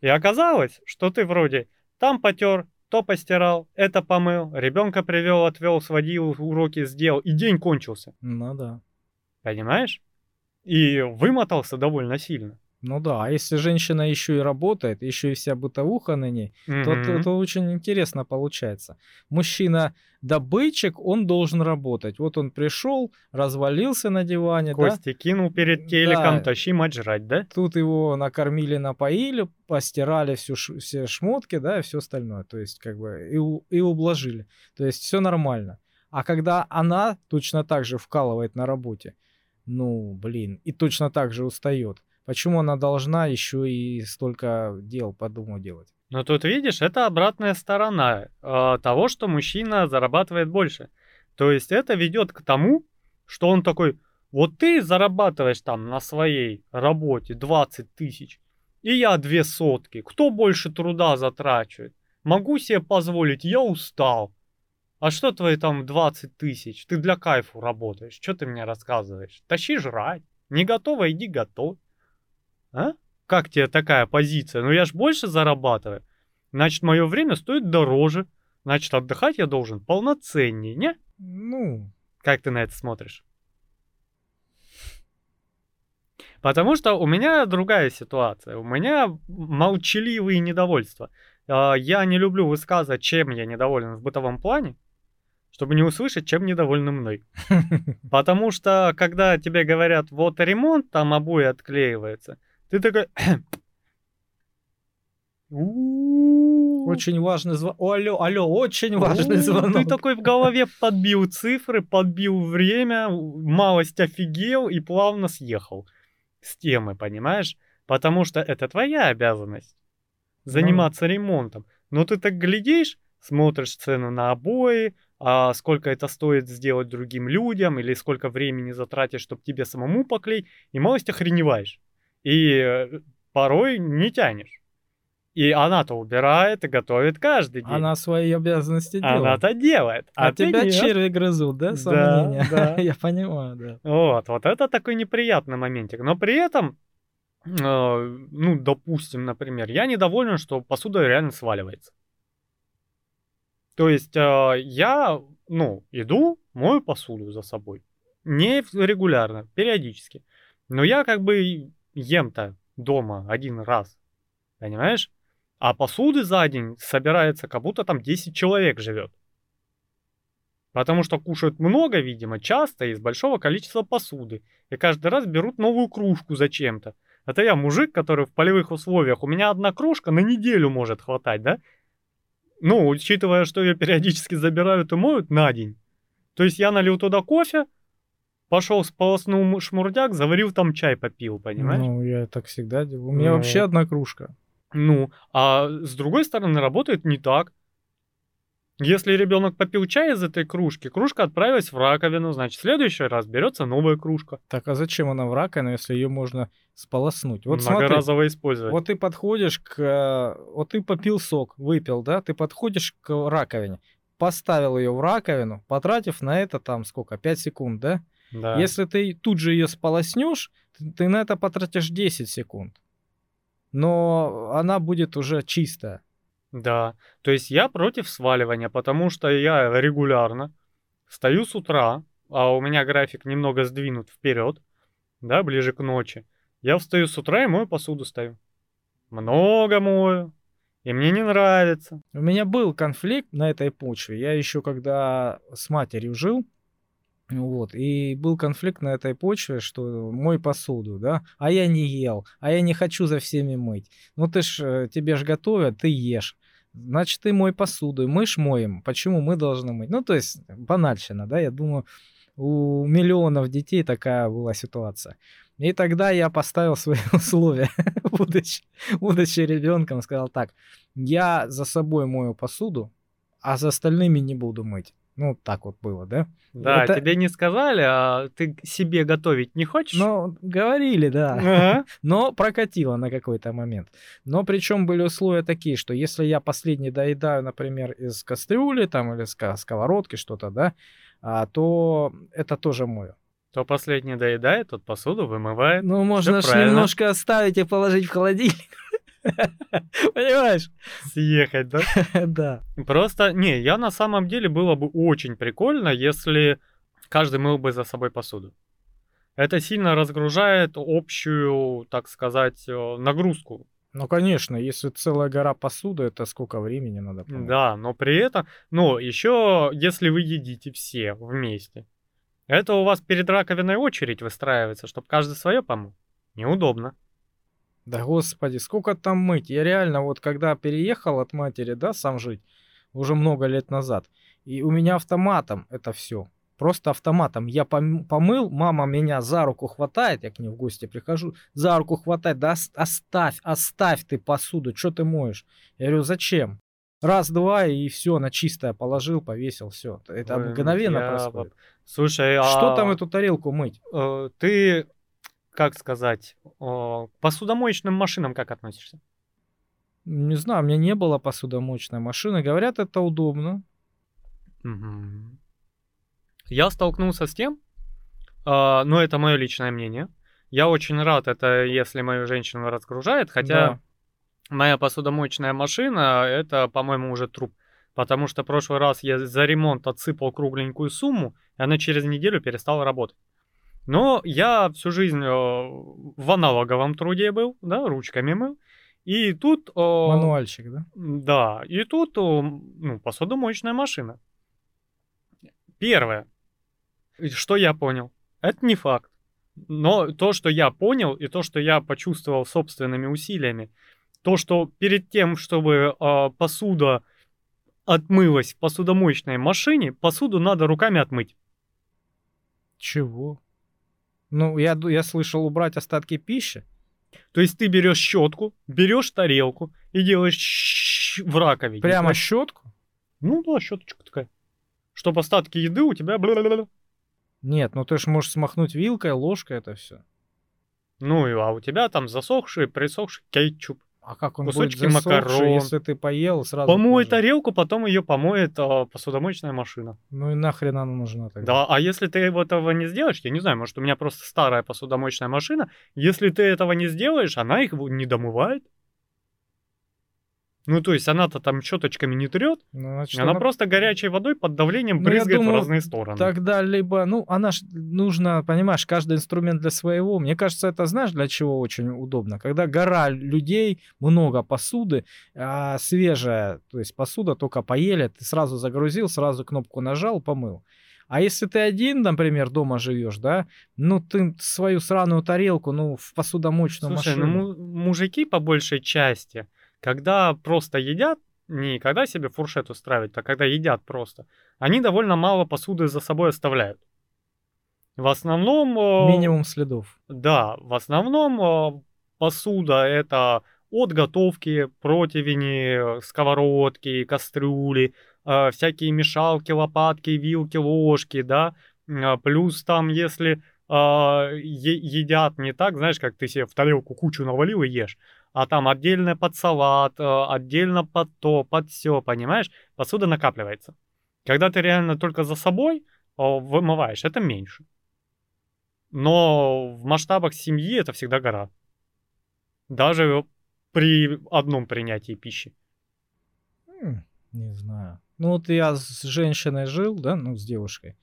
И оказалось, что ты вроде там потер, то постирал, это помыл, ребенка привел, отвел, сводил, уроки сделал, и день кончился. Ну да. Понимаешь? И вымотался довольно сильно. Ну да, а если женщина еще и работает, еще и вся бытовуха на ней, mm-hmm. то, то, то очень интересно получается. Мужчина добытчик, он должен работать. Вот он пришел, развалился на диване, Кости да? кинул перед телеком, да. тащи мать жрать, да? Тут его накормили, напоили, постирали всю, все шмотки, да, и все остальное. То есть как бы и, и ублажили. То есть все нормально. А когда она точно так же вкалывает на работе, ну, блин, и точно так же устает, Почему она должна еще и столько дел по дому делать? Но тут видишь, это обратная сторона э, того, что мужчина зарабатывает больше. То есть это ведет к тому, что он такой, вот ты зарабатываешь там на своей работе 20 тысяч, и я две сотки. Кто больше труда затрачивает? Могу себе позволить, я устал. А что твои там 20 тысяч? Ты для кайфу работаешь. Что ты мне рассказываешь? Тащи жрать. Не готово, иди готовь. А? Как тебе такая позиция? Ну я ж больше зарабатываю. Значит, мое время стоит дороже. Значит, отдыхать я должен полноценнее, не? Ну... Как ты на это смотришь? Потому что у меня другая ситуация. У меня молчаливые недовольства. А, Я не люблю высказывать, чем я недоволен в бытовом плане, чтобы не услышать, чем недовольны мной. Потому что, когда тебе говорят, вот ремонт, там обои отклеивается, ты такой... Очень важный звонок. Алло, алло, очень важный звонок. Ты такой в голове подбил цифры, подбил время, малость офигел и плавно съехал с темы, понимаешь? Потому что это твоя обязанность заниматься ремонтом. Но ты так глядишь, смотришь цену на обои, а сколько это стоит сделать другим людям, или сколько времени затратишь, чтобы тебе самому поклеить, и малость охреневаешь. И порой не тянешь. И она-то убирает и готовит каждый день. Она свои обязанности делает. Она-то делает. А, А, тебя нет. черви грызут, да, сомнения? да. Я понимаю, да. Вот, вот это такой неприятный моментик. Но при этом, э, ну, допустим, например, я недоволен, что посуда реально сваливается. То есть э, я, ну, иду, мою посуду за собой. Не регулярно, периодически. Но я как бы ем-то дома один раз. Понимаешь? А посуды за день собирается, как будто там 10 человек живет. Потому что кушают много, видимо, часто и из большого количества посуды. И каждый раз берут новую кружку зачем-то. Это я мужик, который в полевых условиях. У меня одна кружка на неделю может хватать, да? Ну, учитывая, что ее периодически забирают и моют на день. То есть я налил туда кофе, пошел сполоснул шмурдяк, заварил там чай, попил, понимаешь? Ну, я так всегда делаю. У меня Ну. вообще одна кружка. Ну, а с другой стороны работает не так. Если ребенок попил чай из этой кружки, кружка отправилась в раковину, значит, в следующий раз берется новая кружка. Так, а зачем она в раковину, если ее можно сполоснуть? Вот смотри, Многоразово использовать. вот ты подходишь к... Вот ты попил сок, выпил, да? Ты подходишь к раковине, поставил ее в раковину, потратив на это там сколько, 5 секунд, да? Да. Если ты тут же ее сполоснешь, ты, ты на это потратишь 10 секунд. Но она будет уже чистая. Да. То есть я против сваливания, потому что я регулярно встаю с утра, а у меня график немного сдвинут вперед, да, ближе к ночи. Я встаю с утра и мою посуду стою. Много мою. И мне не нравится. У меня был конфликт на этой почве. Я еще когда с матерью жил, вот, и был конфликт на этой почве, что мой посуду, да, а я не ел, а я не хочу за всеми мыть. Ну ты ж, э, тебе ж готовят, ты ешь. Значит, ты мой посуду, мы ж моем. Почему мы должны мыть? Ну, то есть, банальщина, да, я думаю, у миллионов детей такая была ситуация. И тогда я поставил свои условия, будучи, будучи ребенком, сказал так, я за собой мою посуду, а за остальными не буду мыть. Ну, так вот было, да? Да, Это- тебе не сказали, а ты себе готовить не хочешь? Ну, говорили, да. Ага. Но прокатило на какой-то момент. Но причем были условия такие, что если я последний доедаю, например, из кастрюли там или с сковородки что-то, да, а, то это тоже мое. То последний доедает, тот посуду вымывает. Ну, можно ж правильно. немножко оставить и положить в холодильник. Понимаешь? Съехать, да? Да. Просто, не, я на самом деле было бы очень прикольно, если каждый мыл бы за собой посуду. Это сильно разгружает общую, так сказать, э, нагрузку. Ну, конечно, если целая гора посуды, это сколько времени надо помыть? Да, но при этом, ну, еще, если вы едите все вместе, это у вас перед раковиной очередь выстраивается, чтобы каждый свое помыл. Неудобно. Да господи, сколько там мыть? Я реально вот когда переехал от матери, да, сам жить, уже много лет назад, и у меня автоматом это все. Просто автоматом. Я пом- помыл, мама меня за руку хватает, я к ней в гости прихожу, за руку хватает, да ос- оставь, оставь ты посуду, что ты моешь? Я говорю, зачем? Раз-два и все, на чистое положил, повесил, все. Это Ой, мгновенно я происходит. Слушай, Что а, там эту тарелку мыть? э, ты, как сказать, э, к посудомоечным машинам как относишься? Не знаю, у меня не было посудомоечной машины. Говорят, это удобно. Мгм. Я столкнулся с тем, а, но это мое личное мнение. Я очень рад, это если мою женщину разгружает, хотя Да. моя посудомоечная машина это, по-моему, уже труп. Потому что прошлый раз я за ремонт отсыпал кругленькую сумму, и она через неделю перестала работать. Но я всю жизнь э, в аналоговом труде был, да, ручками мыл. И тут... э, Мануальщик, да? Да, и тут э, ну, посудомоечная машина. Первое, что я понял, это не факт. Но то, что я понял, и то, что я почувствовал собственными усилиями, то, что перед тем, чтобы э, посуда отмылась в посудомоечной машине, посуду надо руками отмыть. Чего? Ну, я, я слышал убрать остатки пищи. То есть ты берешь щетку, берешь тарелку и делаешь в раковине. Прямо щетку? Ну да, щеточка такая. Чтобы остатки еды у тебя... Нет, ну ты ж можешь смахнуть вилкой, ложкой это все. Ну, а у тебя там засохший, присохший кетчуп. А как он Кусочки будет засохший, макарон. если ты поел сразу? Помой позже? тарелку, потом ее помоет а, посудомоечная машина. Ну и нахрен она нужна тогда? Да, а если ты этого не сделаешь, я не знаю, может у меня просто старая посудомоечная машина, если ты этого не сделаешь, она их не домывает. Ну, то есть она-то там щеточками не трет, Ну, значит, она она просто горячей водой под давлением Ну, брызгает думаю, в разные стороны. Тогда либо, ну, она ж нужно, понимаешь, каждый инструмент для своего. Мне кажется, это знаешь, для чего очень удобно? Когда гора людей, много посуды, а свежая, то есть посуда только поели, ты сразу загрузил, сразу кнопку нажал, помыл. А если ты один, например, дома живешь, да, ну ты свою сраную тарелку, ну, в посудомоечную Слушай, машину. ну му- мужики по большей части, когда просто едят, не когда себе фуршет устраивают, а когда едят просто, они довольно мало посуды за собой оставляют. В основном... э, Минимум следов. Да, в основном э, посуда это от готовки, противни, э, сковородки, кастрюли, всякие мешалки, лопатки, вилки, ложки, да. А, Плюс там, если а, едят не так, знаешь, как ты себе в тарелку кучу навалил и ешь, а там отдельно под салат, э, отдельно под то, под все, понимаешь? Посуда накапливается. Когда ты реально только за собой э, вымываешь, это меньше. Но в масштабах семьи это всегда гора. Даже при одном принятии пищи. Не знаю. Ну вот я с женщиной жил, да, ну с девушкой.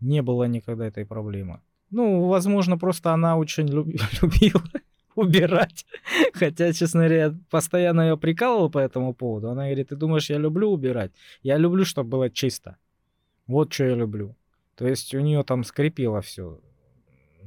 Не было никогда этой проблемы. Ну, возможно, просто она очень люби- любила убирать. Хотя, честно говоря, я постоянно ее прикалывал по этому поводу. Она говорит, ты думаешь, я люблю убирать? Я люблю, чтобы было чисто. Вот что я люблю. То есть у нее там скрипело все.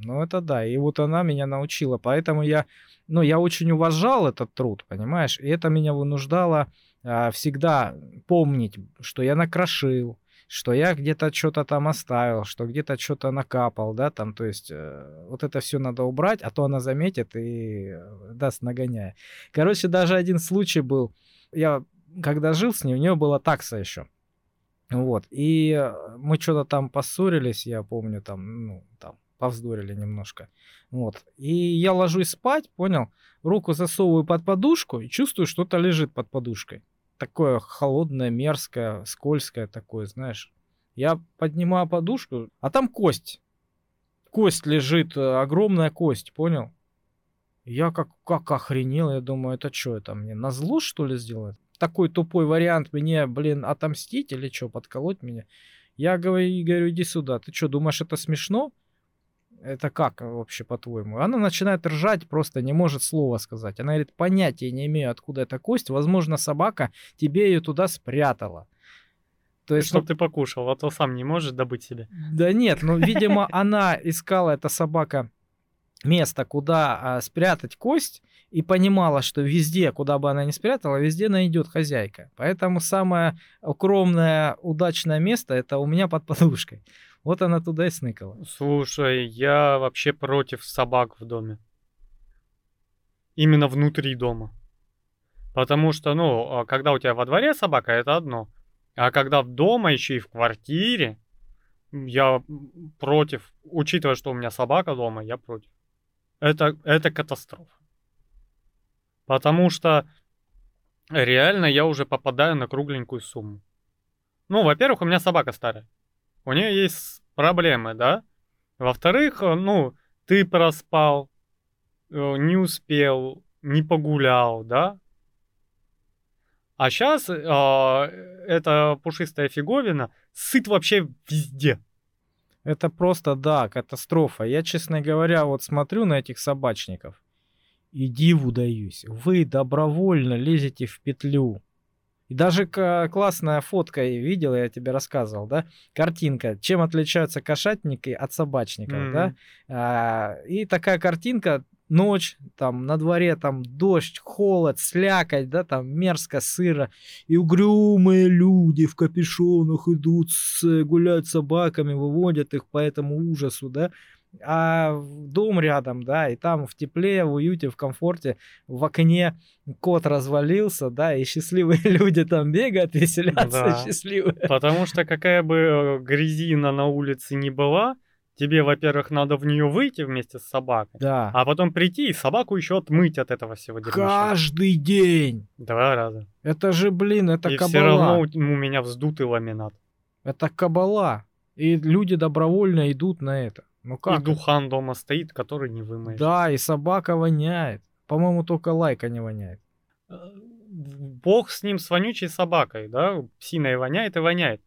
Ну, это да. И вот она меня научила. Поэтому я, ну, я очень уважал этот труд, понимаешь? И это меня вынуждало а, всегда помнить, что я накрошил, что я где-то что-то там оставил, что где-то что-то накапал, да, там, то есть э, вот это все надо убрать, а то она заметит и э, даст нагоняя. Короче, даже один случай был, я когда жил с ней, у нее была такса еще. Вот, и э, мы что-то там поссорились, я помню, там, ну, там, повздорили немножко. Вот, и я ложусь спать, понял, руку засовываю под подушку и чувствую, что-то лежит под подушкой. Такое холодное, мерзкое, скользкое такое, знаешь. Я поднимаю подушку, а там кость. Кость лежит, э, огромная кость, понял? Я как, как охренел, я думаю, это что, это мне на зло, что ли, сделать? Такой тупой вариант мне, блин, отомстить или что, подколоть меня? Я говорю, говорю, иди сюда. Ты что, думаешь, это смешно? Это как вообще, по-твоему? Она начинает ржать, просто не может слова сказать. Она говорит, понятия не имею, откуда эта кость. Возможно, собака тебе ее туда спрятала. То есть, Чтоб ты покушал, а то сам не можешь добыть себе. да нет, ну, видимо, она искала, эта собака, место, куда а, спрятать кость, и понимала, что везде, куда бы она ни спрятала, везде найдет хозяйка. Поэтому самое укромное, удачное место это у меня под подушкой. Вот она туда и сныкала. Слушай, я вообще против собак в доме. Именно внутри дома. Потому что, ну, а когда у тебя во дворе собака, это одно. А когда в дома, еще и в квартире, я против. Учитывая, что у меня собака дома, я против. Это, это катастрофа. Потому что реально я уже попадаю на кругленькую сумму. Ну, во-первых, у меня собака старая. У нее есть проблемы, да? Во-вторых, э, ну, ты проспал, э, не успел, не погулял, да? А сейчас эта пушистая фиговина сыт вообще везде. Это просто, да, катастрофа. Я, честно говоря, вот смотрю на этих собачников и диву даюсь. Вы добровольно лезете в петлю. И даже классная фотка видел, я тебе рассказывал, да, картинка, чем отличаются кошатники от собачников, mm-hmm. да, а, и такая картинка, ночь, там на дворе там дождь, холод, слякоть, да, там мерзко, сыро, и угрюмые люди в капюшонах идут, с, гуляют с собаками, выводят их по этому ужасу, да, а дом рядом, да, и там в тепле, в уюте, в комфорте, в окне кот развалился, да, и счастливые люди там бегают, веселятся, да. счастливые. Потому что какая бы э, грязина на улице не была, тебе, во-первых, надо в нее выйти вместе с собакой, да. а потом прийти и собаку еще отмыть от этого всего дерьма. Каждый день. Два раза. Это же, блин, это и кабала. все равно у меня вздутый ламинат. Это кабала. И люди добровольно идут на это. Ну как? И духан дома стоит, который не вымоешь. Да, и собака воняет. По-моему, только лайка не воняет. Э, бог с ним, с вонючей собакой, да? Псиной воняет и воняет.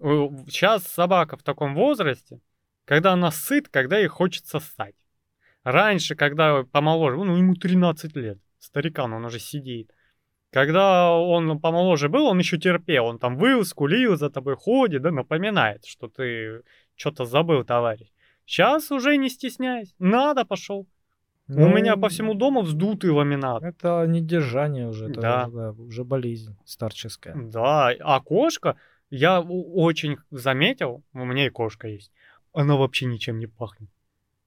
Сейчас собака в таком возрасте, когда она сыт, когда ей хочется стать. Раньше, когда помоложе, ну, ему 13 лет, старикан, он уже сидит. Когда он помоложе был, он еще терпел, он там выл, скулил, за тобой ходит, да, напоминает, что ты что-то забыл, товарищ. Сейчас уже не стесняйся, надо, пошел. Ну, У меня по всему дому вздутый ламинат. Это не держание уже, это да. Уже, да, уже болезнь старческая. Да, а кошка, я очень заметил, у меня и кошка есть, она вообще ничем не пахнет.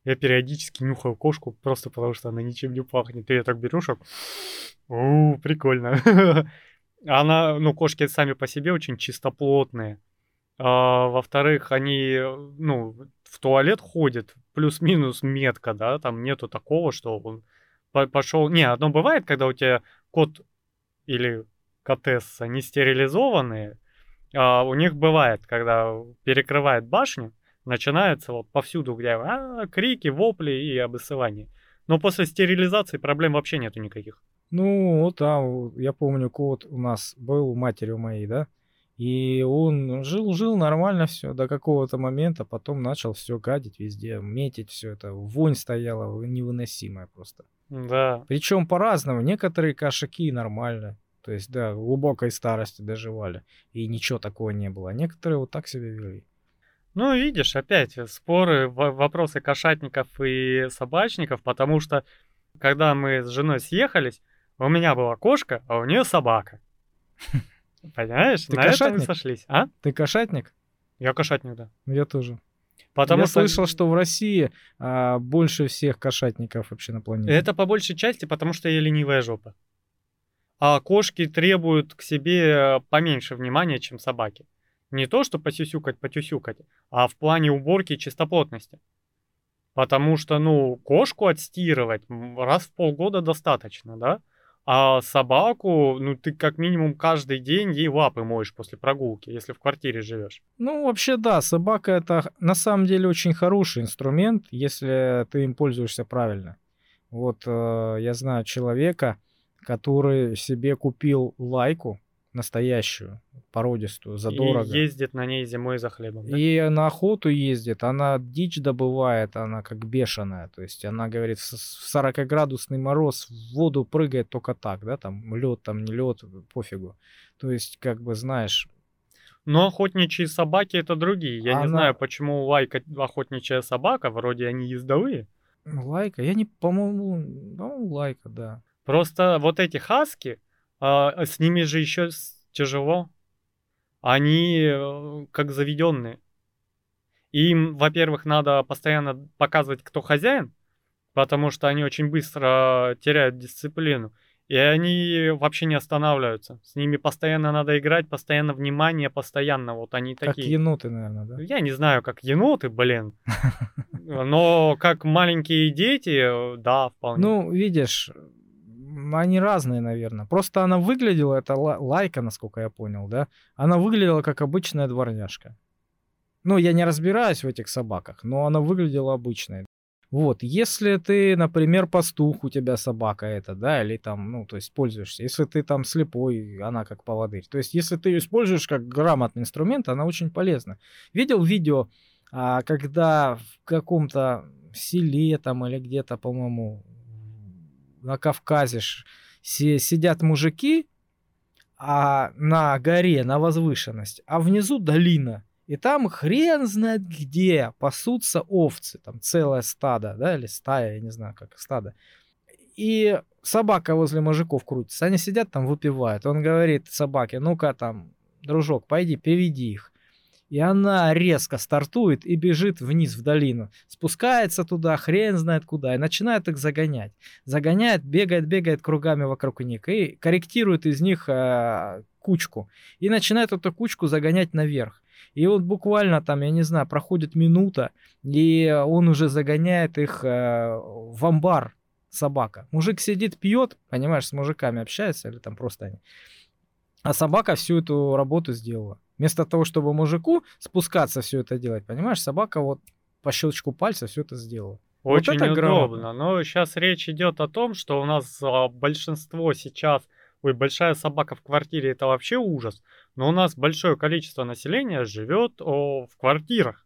Я периодически нюхаю кошку просто потому, что она ничем не пахнет. И я так беру шаг. О, прикольно. Она, ну, кошки сами по себе очень чистоплотные. А, во-вторых, они, ну, в туалет ходят плюс-минус метка, да, там нету такого, что он пошел. Не, одно бывает, когда у тебя кот или котесса не стерилизованные, а у них бывает, когда перекрывает башню, начинается вот повсюду, где а, крики, вопли и обоссывание. Но после стерилизации проблем вообще нету никаких. Ну, там, я помню, кот у нас был у матери у моей, да, и он жил-жил нормально все до какого-то момента, потом начал все гадить везде, метить все это, вонь стояла невыносимая просто. Да. Причем по-разному. Некоторые кошаки нормально, то есть, да, глубокой старости доживали, и ничего такого не было. А некоторые вот так себя вели. Ну, видишь, опять споры, вопросы кошатников и собачников, потому что когда мы с женой съехались, у меня была кошка, а у нее собака. Понимаешь? Ты На кошатник? этом сошлись. А? Ты кошатник? Я кошатник, да. Я тоже. Потому Я что... слышал, что в России а, больше всех кошатников вообще на планете. Это по большей части, потому что я ленивая жопа. А кошки требуют к себе поменьше внимания, чем собаки. Не то, что посюсюкать, потюсюкать, а в плане уборки и чистоплотности. Потому что, ну, кошку отстирывать раз в полгода достаточно, да? А собаку, ну, ты как минимум каждый день ей лапы моешь после прогулки, если в квартире живешь. Ну, вообще, да, собака это на самом деле очень хороший инструмент, если ты им пользуешься правильно. Вот э, я знаю человека, который себе купил лайку, настоящую, породистую, задорого. И ездит на ней зимой за хлебом. Да? И на охоту ездит, она дичь добывает, она как бешеная. То есть она говорит, в 40-градусный мороз в воду прыгает только так, да, там лед, там не лед, пофигу. То есть, как бы, знаешь... Но охотничьи собаки это другие. Я она... не знаю, почему лайка охотничья собака, вроде они ездовые. Лайка? Я не, по-моему, по-моему, лайка, да. Просто вот эти хаски, а, с ними же еще тяжело. Они э, как заведенные. Им, во-первых, надо постоянно показывать, кто хозяин, потому что они очень быстро теряют дисциплину. И они вообще не останавливаются. С ними постоянно надо играть, постоянно внимание, постоянно. Вот они как такие. Как еноты, наверное, да? Я не знаю, как еноты, блин. Но как маленькие дети, э, да, вполне. Ну, видишь, они разные, наверное. Просто она выглядела, это лайка, насколько я понял, да? Она выглядела как обычная дворняжка. Ну, я не разбираюсь в этих собаках, но она выглядела обычной. Вот, если ты, например, пастух, у тебя собака это, да, или там, ну, то есть пользуешься, если ты там слепой, она как поводырь. То есть, если ты ее используешь как грамотный инструмент, она очень полезна. Видел видео, А когда в каком-то селе там или где-то, по-моему, на Кавказе сидят мужики, а на горе, на возвышенность, а внизу долина. И там хрен знает где пасутся овцы, там целое стадо, да, или стая, я не знаю, как стадо. И собака возле мужиков крутится, они сидят там, выпивают. Он говорит собаке, ну-ка там, дружок, пойди, приведи их. И она резко стартует и бежит вниз в долину. Спускается туда, хрен знает куда, и начинает их загонять. Загоняет, бегает, бегает кругами вокруг них и корректирует из них э, кучку. И начинает эту кучку загонять наверх. И вот буквально там, я не знаю, проходит минута, и он уже загоняет их э, в амбар собака. Мужик сидит, пьет, понимаешь, с мужиками общается, или там просто они. А собака всю эту работу сделала. Вместо того, чтобы мужику спускаться все это делать, понимаешь, собака вот по щелчку пальца все это сделала. Очень вот это удобно. Грамотно. Но сейчас речь идет о том, что у нас а, большинство сейчас, ой, большая собака в квартире это вообще ужас. Но у нас большое количество населения живет о, в квартирах.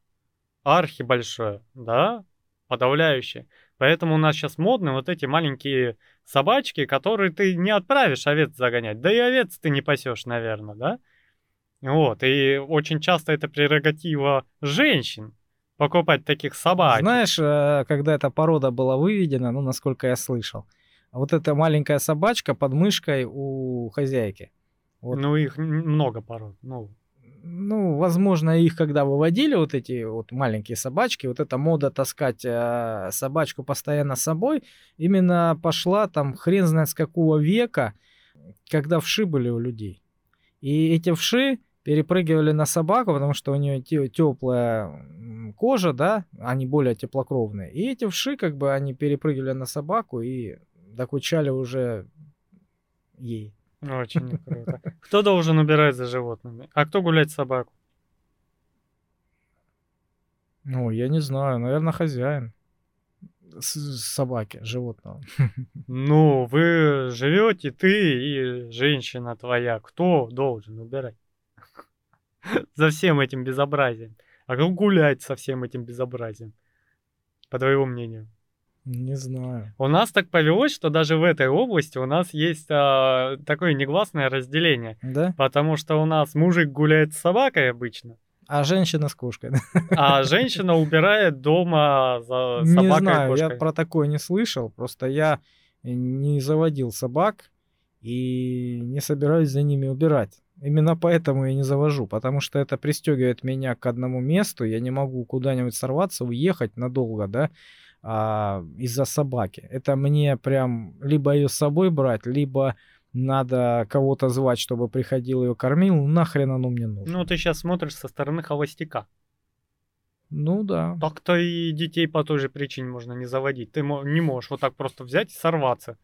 Архи большое, да, подавляющее. Поэтому у нас сейчас модны вот эти маленькие собачки, которые ты не отправишь овец загонять. Да и овец ты не пасешь, наверное, да? Вот, и очень часто это прерогатива женщин покупать таких собак. Знаешь, э, когда эта порода была выведена, ну, насколько я слышал, вот эта маленькая собачка под мышкой у хозяйки. Вот. Ну, их много пород. Ну, ну, возможно, их когда выводили, вот эти вот маленькие собачки, вот эта мода таскать э, собачку постоянно с собой, именно пошла там хрен знает с какого века, когда вши были у людей. И эти вши перепрыгивали на собаку, потому что у нее теплая кожа, да, они более теплокровные. И эти вши, как бы, они перепрыгивали на собаку и докучали уже ей. Очень круто. Кто должен убирать за животными? А кто гулять собаку? Ну, я не знаю, наверное, хозяин собаки, животного. Ну, вы живете, ты и женщина твоя. Кто должен убирать? За всем этим безобразием. А как гулять со всем этим безобразием? По твоему мнению? Не знаю. У нас так повелось, что даже в этой области у нас есть а, такое негласное разделение. Да? Потому что у нас мужик гуляет с собакой обычно. А женщина с кошкой. А женщина убирает дома за собакой Не знаю, я про такое не слышал. Просто я не заводил собак и не собираюсь за ними убирать. Именно поэтому я не завожу, потому что это пристегивает меня к одному месту, я не могу куда-нибудь сорваться, уехать надолго, да, а, из-за собаки. Это мне прям либо ее с собой брать, либо надо кого-то звать, чтобы приходил ее кормил. Нахрен оно мне нужно? Ну, ты сейчас смотришь со стороны холостяка. Ну да. Так-то и детей по той же причине можно не заводить. Ты не можешь вот так просто взять и сорваться.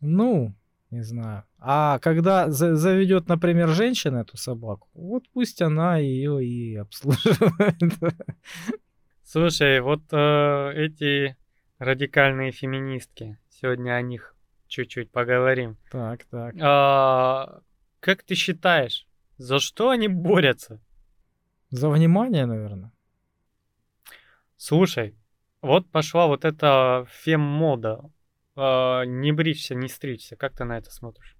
Ну, не знаю. А когда заведет, например, женщина эту собаку, вот пусть она ее и обслуживает. Слушай, вот э, эти радикальные феминистки, сегодня о них чуть-чуть поговорим. Так, так. А, как ты считаешь, за что они борются? За внимание, наверное. Слушай, вот пошла вот эта фем-мода. А, не бричься, не стричься. Как ты на это смотришь?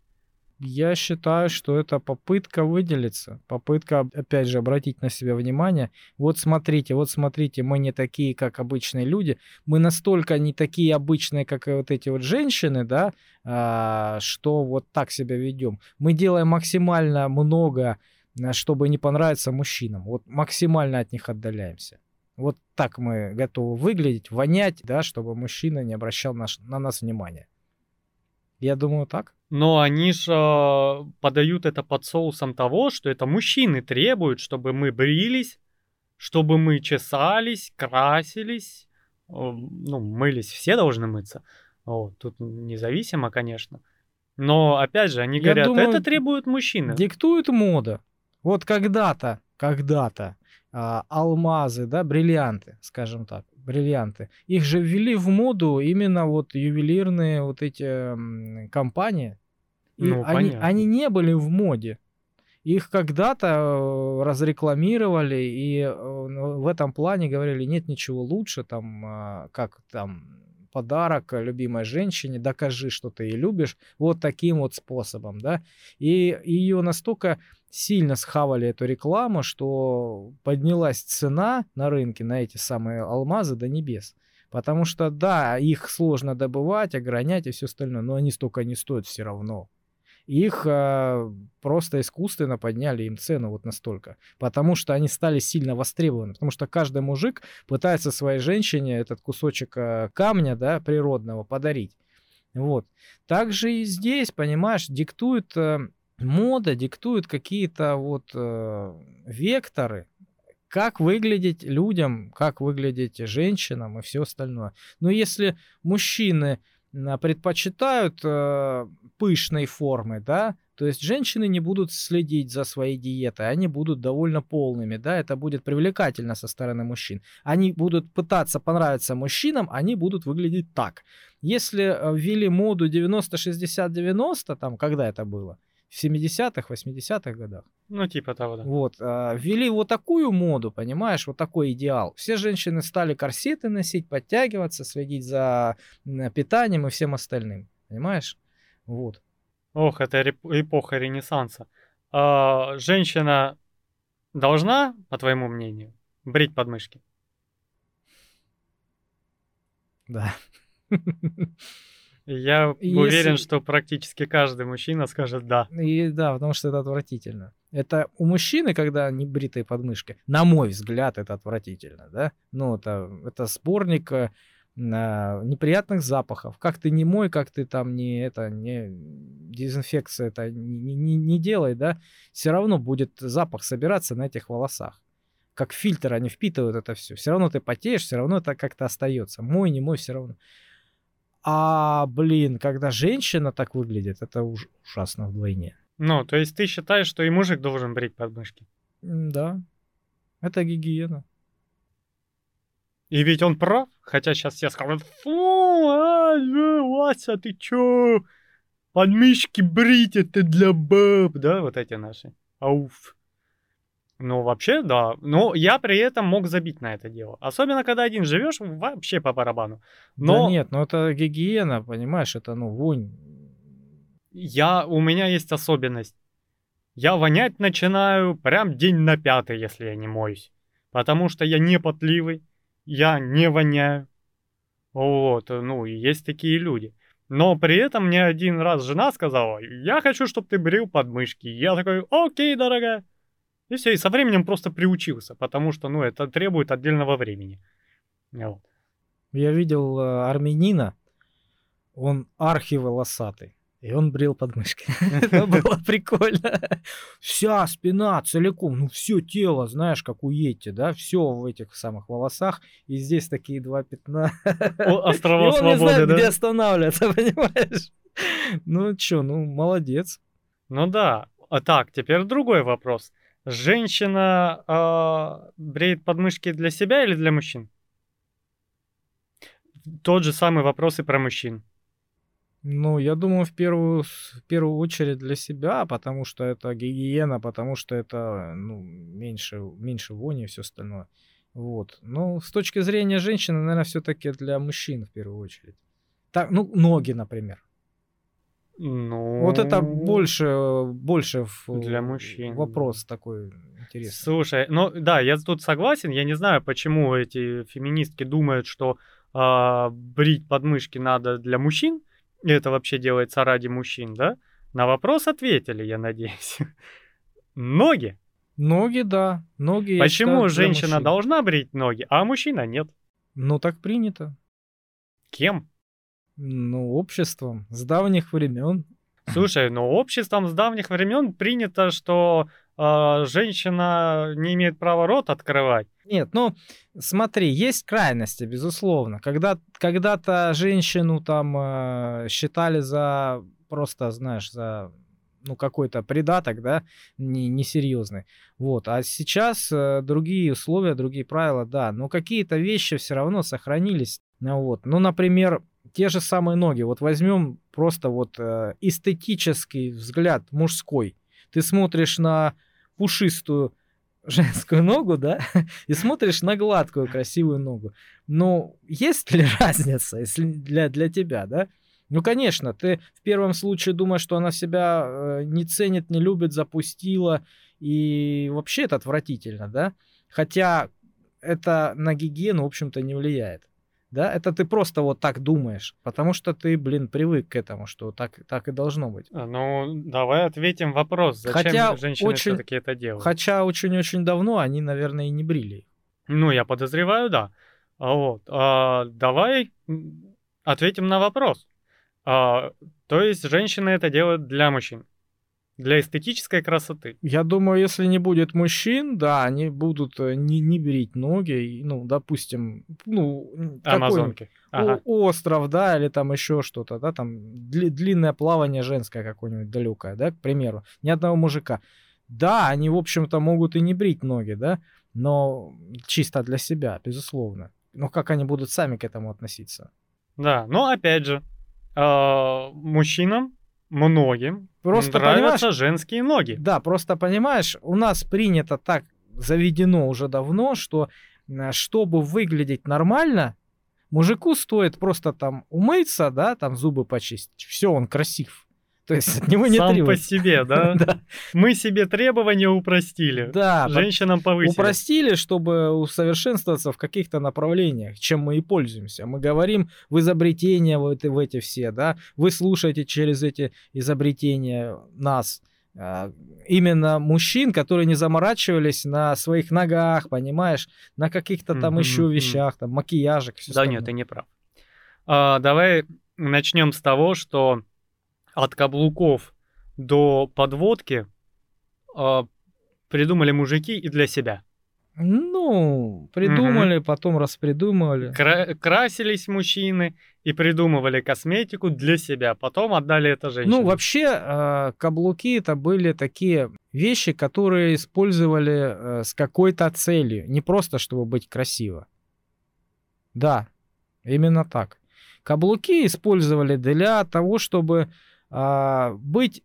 Я считаю, что это попытка выделиться, попытка, опять же, обратить на себя внимание. Вот смотрите, вот смотрите, мы не такие, как обычные люди, мы настолько не такие обычные, как и вот эти вот женщины, да, а, что вот так себя ведем. Мы делаем максимально много, э, чтобы не понравиться мужчинам. Вот максимально от них отдаляемся. Вот так мы готовы выглядеть, вонять, да, чтобы мужчина не обращал наш, на нас внимания. Я думаю, так. Но они же э, подают это под соусом того, что это мужчины требуют, чтобы мы брились, чтобы мы чесались, красились, э, ну, мылись, все должны мыться. Вот, тут независимо, конечно. Но, опять же, они Я говорят, думаю, это требуют мужчины. Диктует мода. Вот когда-то, когда-то а, алмазы, да, бриллианты, скажем так, бриллианты. Их же ввели в моду именно вот ювелирные вот эти компании. И ну, они, они не были в моде. Их когда-то э, разрекламировали, и э, в этом плане говорили, нет ничего лучше, там, а, как там, подарок любимой женщине, докажи, что ты ее любишь, вот таким вот способом, да. И ее настолько сильно схавали эту рекламу, что поднялась цена на рынке на эти самые алмазы до небес. Потому что, да, их сложно добывать, огранять и все остальное, но они столько не стоят все равно их э, просто искусственно подняли им цену вот настолько. Потому что они стали сильно востребованы. Потому что каждый мужик пытается своей женщине этот кусочек э, камня, да, природного подарить. Вот. Также и здесь, понимаешь, диктует э, мода, диктует какие-то вот э, векторы, как выглядеть людям, как выглядеть женщинам и все остальное. Но если мужчины предпочитают э, пышной формы, да, то есть женщины не будут следить за своей диетой, они будут довольно полными, да, это будет привлекательно со стороны мужчин. Они будут пытаться понравиться мужчинам, они будут выглядеть так. Если э, ввели моду 90-60-90, там, когда это было, в 70-х, 80-х годах. Ну, типа того, да. Вот, а, ввели вот такую моду, понимаешь, вот такой идеал. Все женщины стали корсеты носить, подтягиваться, следить за питанием и всем остальным, понимаешь? Вот. Ох, это эпоха Ренессанса. А, женщина должна, по твоему мнению, брить подмышки? Да. Я Если... уверен, что практически каждый мужчина скажет да. И да, потому что это отвратительно. Это у мужчины, когда не бритые подмышки, на мой взгляд, это отвратительно, да? Ну, это, это сборник э, неприятных запахов. Как ты не мой, как ты там не это не дезинфекция это не, не, не делай, да, все равно будет запах собираться на этих волосах. Как фильтр они впитывают это все. Все равно ты потеешь, все равно это как-то остается. Мой, не мой, все равно. А, блин, когда женщина так выглядит, это уж ужасно вдвойне. Ну, то есть ты считаешь, что и мужик должен брить подмышки? Да. Это гигиена. И ведь он прав, хотя сейчас все скажут, фу, а, Вася, ты чё? Подмышки брить это для баб, да, вот эти наши. Ауф. Ну, вообще, да. Но я при этом мог забить на это дело. Особенно, когда один живешь, вообще по барабану. Но... Да нет, ну это гигиена, понимаешь, это, ну, вонь. Я, у меня есть особенность. Я вонять начинаю прям день на пятый, если я не моюсь. Потому что я не потливый, я не воняю. Вот, ну, есть такие люди. Но при этом мне один раз жена сказала, я хочу, чтобы ты брил подмышки. Я такой, окей, дорогая. И все, и со временем просто приучился, потому что, ну, это требует отдельного времени. Вот. Я видел э, армянина, он архиволосатый. И он брил подмышки. Это было прикольно. Вся спина целиком, ну все тело, знаешь, как у Йети, да, все в этих самых волосах. И здесь такие два пятна. Острова свободы, не знает, да? где останавливаться, понимаешь? Ну что, ну молодец. Ну да. А так, теперь другой вопрос. Женщина э, бреет подмышки для себя или для мужчин? Тот же самый вопрос и про мужчин. Ну, я думаю, в первую, в первую очередь для себя, потому что это гигиена, потому что это ну, меньше, меньше вони и все остальное. Вот. Но с точки зрения женщины, наверное, все-таки для мужчин в первую очередь. Так, ну, ноги, например. Ну... Вот это больше, больше для мужчин. вопрос такой интересный. Слушай, ну да, я тут согласен. Я не знаю, почему эти феминистки думают, что э, брить подмышки надо для мужчин. И это вообще делается ради мужчин, да? На вопрос ответили, я надеюсь. Ноги. Ноги, да. Ноги. Почему считаю, женщина должна брить ноги, а мужчина нет? Ну так принято. Кем? Ну, обществом с давних времен. Слушай, ну обществом с давних времен принято, что э, женщина не имеет права рот открывать. Нет, ну смотри, есть крайности, безусловно. Когда когда-то женщину там э, считали за просто, знаешь, за ну, какой-то придаток, да, не, несерьезный. Вот. А сейчас э, другие условия, другие правила, да. Но какие-то вещи все равно сохранились. Ну, вот. Ну, например, те же самые ноги. Вот возьмем просто вот э, эстетический взгляд мужской. ты смотришь на пушистую женскую ногу, да, и смотришь на гладкую красивую ногу. Но есть ли разница если для, для тебя, да? Ну, конечно, ты в первом случае думаешь, что она себя э, не ценит, не любит, запустила, и вообще это отвратительно, да? Хотя это на гигиену, в общем-то, не влияет. Да, это ты просто вот так думаешь, потому что ты, блин, привык к этому, что так, так и должно быть. А, ну, давай ответим вопрос, зачем Хотя женщины очень, все-таки это делают? Хотя очень-очень давно они, наверное, и не брили. Ну, я подозреваю, да. А вот, а, давай ответим на вопрос. А, то есть женщины это делают для мужчин? Для эстетической красоты. Я думаю, если не будет мужчин, да, они будут э, не, не брить ноги, ну, допустим, ну, Амазонки. Ага. остров, да, или там еще что-то, да, там дли, длинное плавание женское какое-нибудь далекое, да, к примеру, ни одного мужика. Да, они, в общем-то, могут и не брить ноги, да, но чисто для себя, безусловно. Но как они будут сами к этому относиться? Да, но опять же, э, мужчинам многим просто нравятся женские ноги. Да, просто понимаешь, у нас принято так заведено уже давно, что чтобы выглядеть нормально, мужику стоит просто там умыться, да, там зубы почистить. Все, он красив. То есть от него не Сам требуется. по себе, да? да? Мы себе требования упростили. Да. Женщинам повысили. Упростили, чтобы усовершенствоваться в каких-то направлениях, чем мы и пользуемся. Мы говорим в изобретения в эти, в эти все, да? Вы слушаете через эти изобретения нас а, именно мужчин, которые не заморачивались на своих ногах, понимаешь, на каких-то там mm-hmm. еще вещах, там макияжек. Да остальное. нет, ты не прав. А, давай начнем с того, что от каблуков до подводки э, придумали мужики и для себя. Ну, придумали, угу. потом распридумывали. Кра- красились мужчины и придумывали косметику для себя, потом отдали это женщине. Ну, вообще, э, каблуки это были такие вещи, которые использовали э, с какой-то целью, не просто чтобы быть красиво. Да, именно так. Каблуки использовали для того, чтобы а, быть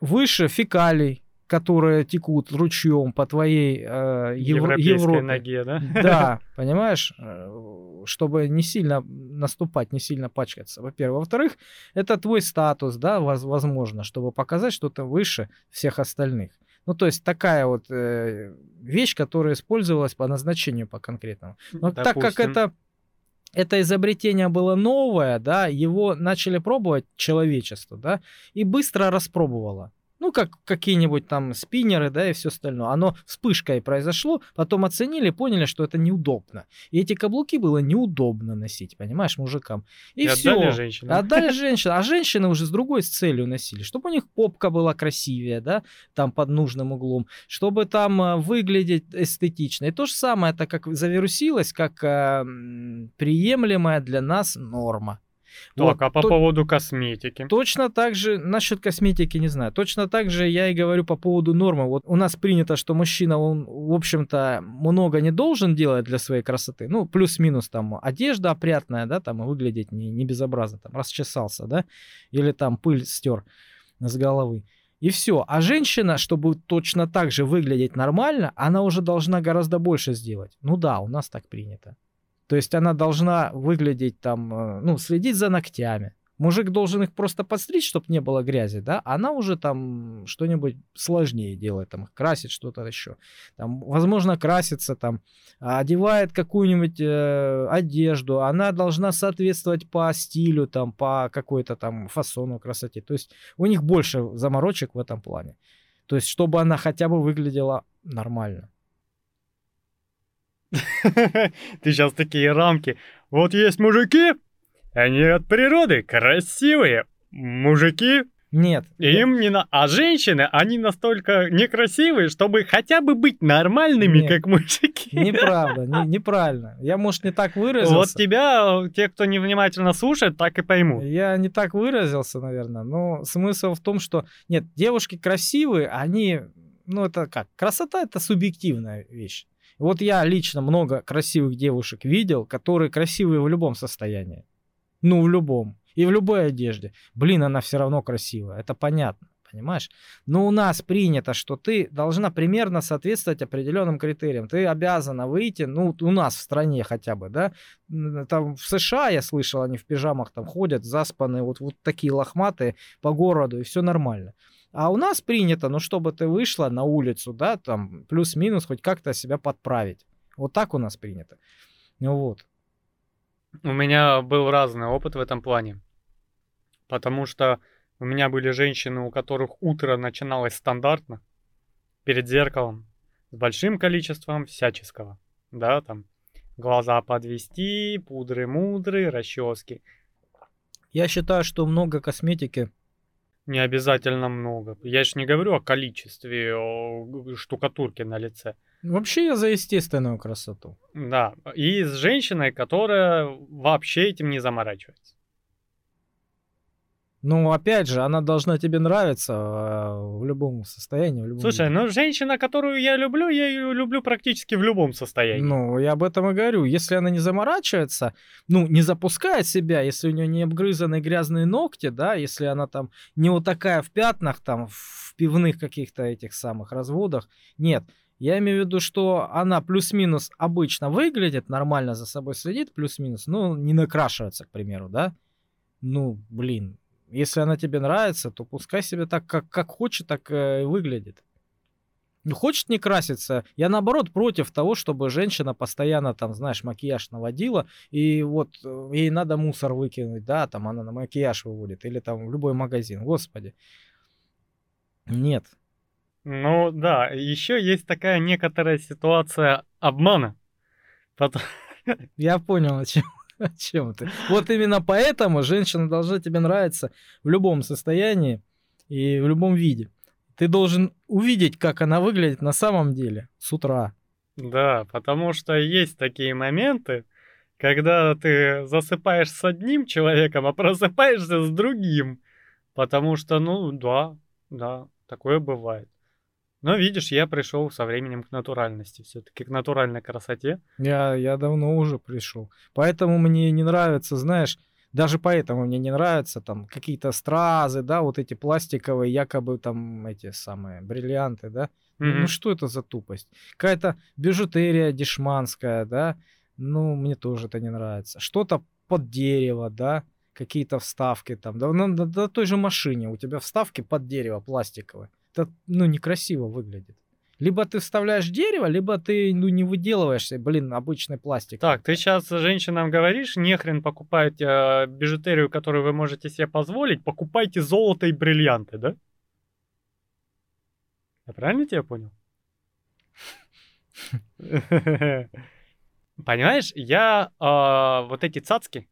выше фекалий, которые текут ручьем по твоей э, Евро- Европе. ноге, да? Да, понимаешь, э, чтобы не сильно наступать, не сильно пачкаться. Во-первых, во-вторых, это твой статус, да, возможно, чтобы показать, что ты выше всех остальных. Ну, то есть такая вот э, вещь, которая использовалась по назначению по конкретному. Но Допустим. так как это это изобретение было новое, да, его начали пробовать человечество, да, и быстро распробовало ну, как какие-нибудь там спиннеры, да, и все остальное. Оно вспышкой произошло, потом оценили, поняли, что это неудобно. И эти каблуки было неудобно носить, понимаешь, мужикам. И, и все. Отдали женщинам. Отдали женщинам. А женщины уже с другой с целью носили, чтобы у них попка была красивее, да, там под нужным углом, чтобы там а, выглядеть эстетично. И то же самое, это как завирусилось, как э, приемлемая для нас норма. Так, вот, а по то, поводу косметики? Точно так же, насчет косметики не знаю, точно так же я и говорю по поводу нормы. Вот у нас принято, что мужчина, он, в общем-то, много не должен делать для своей красоты. Ну, плюс-минус там одежда опрятная, да, там выглядеть не, не безобразно, там расчесался, да, или там пыль стер с головы. И все. А женщина, чтобы точно так же выглядеть нормально, она уже должна гораздо больше сделать. Ну да, у нас так принято. То есть она должна выглядеть там, э, ну, следить за ногтями. Мужик должен их просто подстричь, чтобы не было грязи, да? Она уже там что-нибудь сложнее делает, там красит что-то еще. Там, возможно, красится, там, одевает какую-нибудь э, одежду. Она должна соответствовать по стилю, там, по какой-то там фасону красоте. То есть у них больше заморочек в этом плане. То есть, чтобы она хотя бы выглядела нормально. Ты сейчас такие рамки. Вот есть мужики, они от природы красивые. Мужики нет. Им не на... А женщины, они настолько некрасивые, чтобы хотя бы быть нормальными, Нет. как мужики. Неправда, не, неправильно. Я, может, не так выразился. Вот тебя, те, кто невнимательно слушает, так и поймут. Я не так выразился, наверное. Но смысл в том, что... Нет, девушки красивые, они... Ну, это как? Красота — это субъективная вещь. Вот я лично много красивых девушек видел, которые красивые в любом состоянии. Ну, в любом. И в любой одежде. Блин, она все равно красивая. Это понятно. понимаешь? Но у нас принято, что ты должна примерно соответствовать определенным критериям. Ты обязана выйти, ну, у нас в стране хотя бы, да, там в США, я слышал, они в пижамах там ходят, заспанные, вот, вот такие лохматые по городу, и все нормально. А у нас принято, ну, чтобы ты вышла на улицу, да, там, плюс-минус, хоть как-то себя подправить. Вот так у нас принято. Ну вот. У меня был разный опыт в этом плане. Потому что у меня были женщины, у которых утро начиналось стандартно, перед зеркалом, с большим количеством всяческого. Да, там глаза подвести, пудры-мудры, расчески. Я считаю, что много косметики не обязательно много. Я же не говорю о количестве о штукатурки на лице. Вообще я за естественную красоту. Да, и с женщиной, которая вообще этим не заморачивается. Ну, опять же, она должна тебе нравиться э, в любом состоянии. В любом Слушай, виде. ну женщина, которую я люблю, я ее люблю практически в любом состоянии. Ну, я об этом и говорю. Если она не заморачивается, ну, не запускает себя, если у нее не обгрызаны грязные ногти, да, если она там не вот такая в пятнах, там, в пивных каких-то этих самых разводах, нет. Я имею в виду, что она плюс-минус обычно выглядит, нормально за собой следит, плюс-минус, ну, не накрашивается, к примеру, да. Ну, блин, если она тебе нравится, то пускай себе так, как, как хочет, так э, выглядит. Ну, хочет не краситься. Я наоборот против того, чтобы женщина постоянно там, знаешь, макияж наводила, и вот э, ей надо мусор выкинуть, да, там она на макияж выводит, или там в любой магазин. Господи. Нет. Ну да, еще есть такая некоторая ситуация обмана. Потом... Я понял, о чем. О чем ты? Вот именно поэтому женщина должна тебе нравиться в любом состоянии и в любом виде. Ты должен увидеть, как она выглядит на самом деле с утра. Да, потому что есть такие моменты, когда ты засыпаешь с одним человеком, а просыпаешься с другим. Потому что, ну, да, да, такое бывает. Но видишь, я пришел со временем к натуральности, все-таки к натуральной красоте. Я, я давно уже пришел. Поэтому мне не нравится, знаешь, даже поэтому мне не нравятся там какие-то стразы, да, вот эти пластиковые, якобы там эти самые бриллианты, да. Mm-hmm. Ну что это за тупость? Какая-то бижутерия дешманская, да. Ну, мне тоже это не нравится. Что-то под дерево, да, какие-то вставки там. Да на, на, на той же машине у тебя вставки под дерево пластиковые это, ну, некрасиво выглядит. Либо ты вставляешь дерево, либо ты, ну, не выделываешься, блин, обычный пластик. Так, ты сейчас женщинам говоришь, нехрен покупать э, бижутерию, которую вы можете себе позволить, покупайте золото и бриллианты, да? Я правильно тебя понял? Понимаешь, я э, вот эти цацки,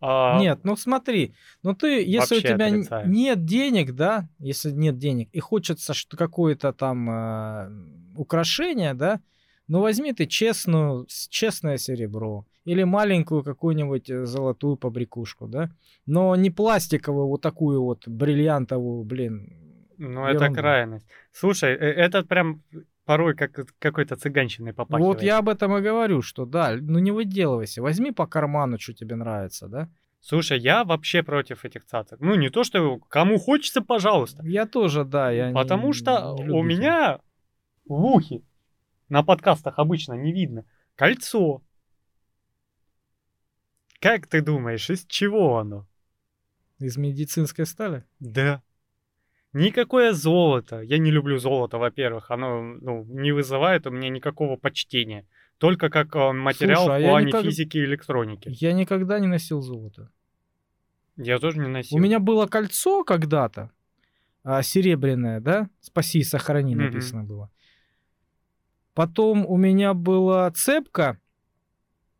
а... Нет, ну смотри, ну ты, если у тебя отрицаю. нет денег, да, если нет денег, и хочется что какое-то там э, украшение, да, ну возьми ты честную, честное серебро или маленькую какую-нибудь э, золотую побрякушку, да, но не пластиковую вот такую вот бриллиантовую, блин. Ну это крайность. Слушай, э, это прям порой как какой-то цыганщиной попахивает. Вот я об этом и говорю, что да, ну не выделывайся, возьми по карману, что тебе нравится, да? Слушай, я вообще против этих цацок. Ну, не то, что кому хочется, пожалуйста. Я тоже, да. Я Потому не, что не у меня в ухе на подкастах обычно не видно кольцо. Как ты думаешь, из чего оно? Из медицинской стали? Да. Никакое золото. Я не люблю золото, во-первых. Оно ну, не вызывает у меня никакого почтения. Только как э, материал Слушай, в а плане никак... физики и электроники. Я никогда не носил золото. Я тоже не носил. У меня было кольцо когда-то, а, серебряное, да? Спаси и сохрани mm-hmm. написано было. Потом у меня была цепка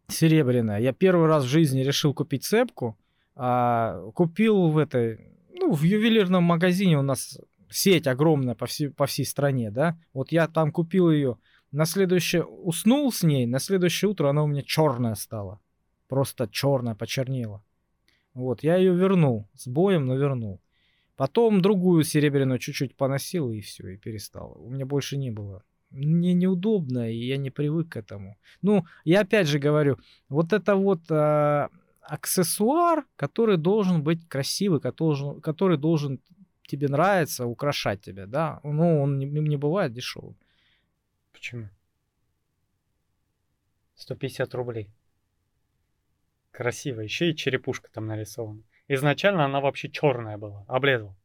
серебряная. Я первый раз в жизни решил купить цепку. А, купил в этой, ну, в ювелирном магазине у нас сеть огромная по всей, по всей стране, да. Вот я там купил ее. На следующее уснул с ней, на следующее утро она у меня черная стала. Просто черная, почернела. Вот, я ее вернул. С боем, но вернул. Потом другую серебряную чуть-чуть поносил и все, и перестал. У меня больше не было. Мне неудобно, и я не привык к этому. Ну, я опять же говорю, вот это вот а, аксессуар, который должен быть красивый, который должен, который должен тебе нравится украшать тебя, да, ну, он не, не бывает дешевым. Почему? 150 рублей. Красиво. Еще и черепушка там нарисована. Изначально она вообще черная была, облезла.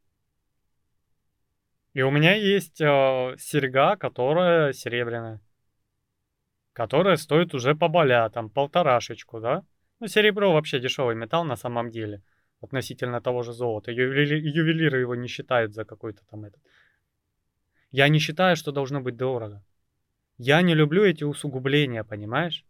И у меня есть э, серьга, которая серебряная. Которая стоит уже поболя, там полторашечку, да? Ну, серебро вообще дешевый металл на самом деле. Относительно того же золота. Ювели, ювелиры его не считают за какой-то там этот. Я не считаю, что должно быть дорого. Я не люблю эти усугубления, понимаешь?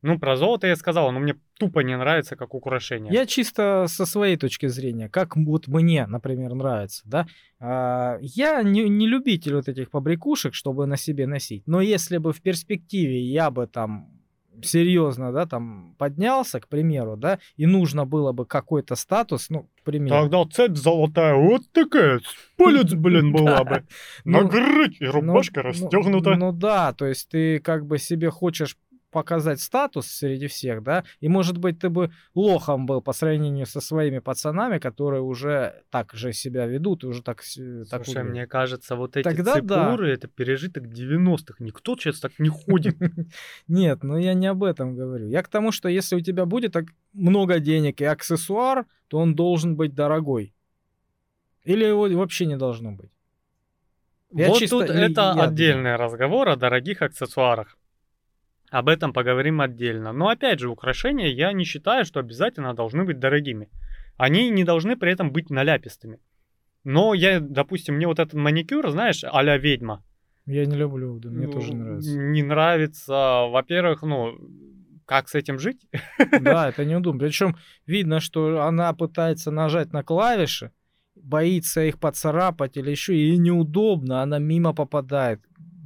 Ну, про золото я сказал, но мне тупо не нравится как украшение. Я чисто со своей точки зрения, как вот мне, например, нравится, да. А, я не, не любитель вот этих побрякушек, чтобы на себе носить. Но если бы в перспективе я бы там серьезно, да, там поднялся, к примеру, да, и нужно было бы какой-то статус, ну, к примеру. Тогда цепь золотая вот такая, палец, блин, была бы. На Ну, грудь и рубашка ну, расстегнута. Ну да, то есть ты как бы себе хочешь показать статус среди всех, да, и может быть ты бы лохом был по сравнению со своими пацанами, которые уже так же себя ведут и уже так, так Слушай, мне кажется, вот эти Тогда да. цепуры, это пережиток 90-х. Никто сейчас так не ходит. Нет, ну я не об этом говорю. Я к тому, что если у тебя будет так много денег и аксессуар, то он должен быть дорогой. Или его вообще не должно быть. Я вот чисто тут это я отдельный разговор о дорогих аксессуарах. Об этом поговорим отдельно. Но опять же, украшения я не считаю, что обязательно должны быть дорогими. Они не должны при этом быть наляпистыми. Но я, допустим, мне вот этот маникюр, знаешь, а-ля ведьма. Я не люблю, да, мне тоже ну, нравится. Не нравится. Во-первых, ну, как с этим жить? Да, это неудобно. Причем видно, что она пытается нажать на клавиши, боится их поцарапать или еще, и неудобно, она мимо попадает.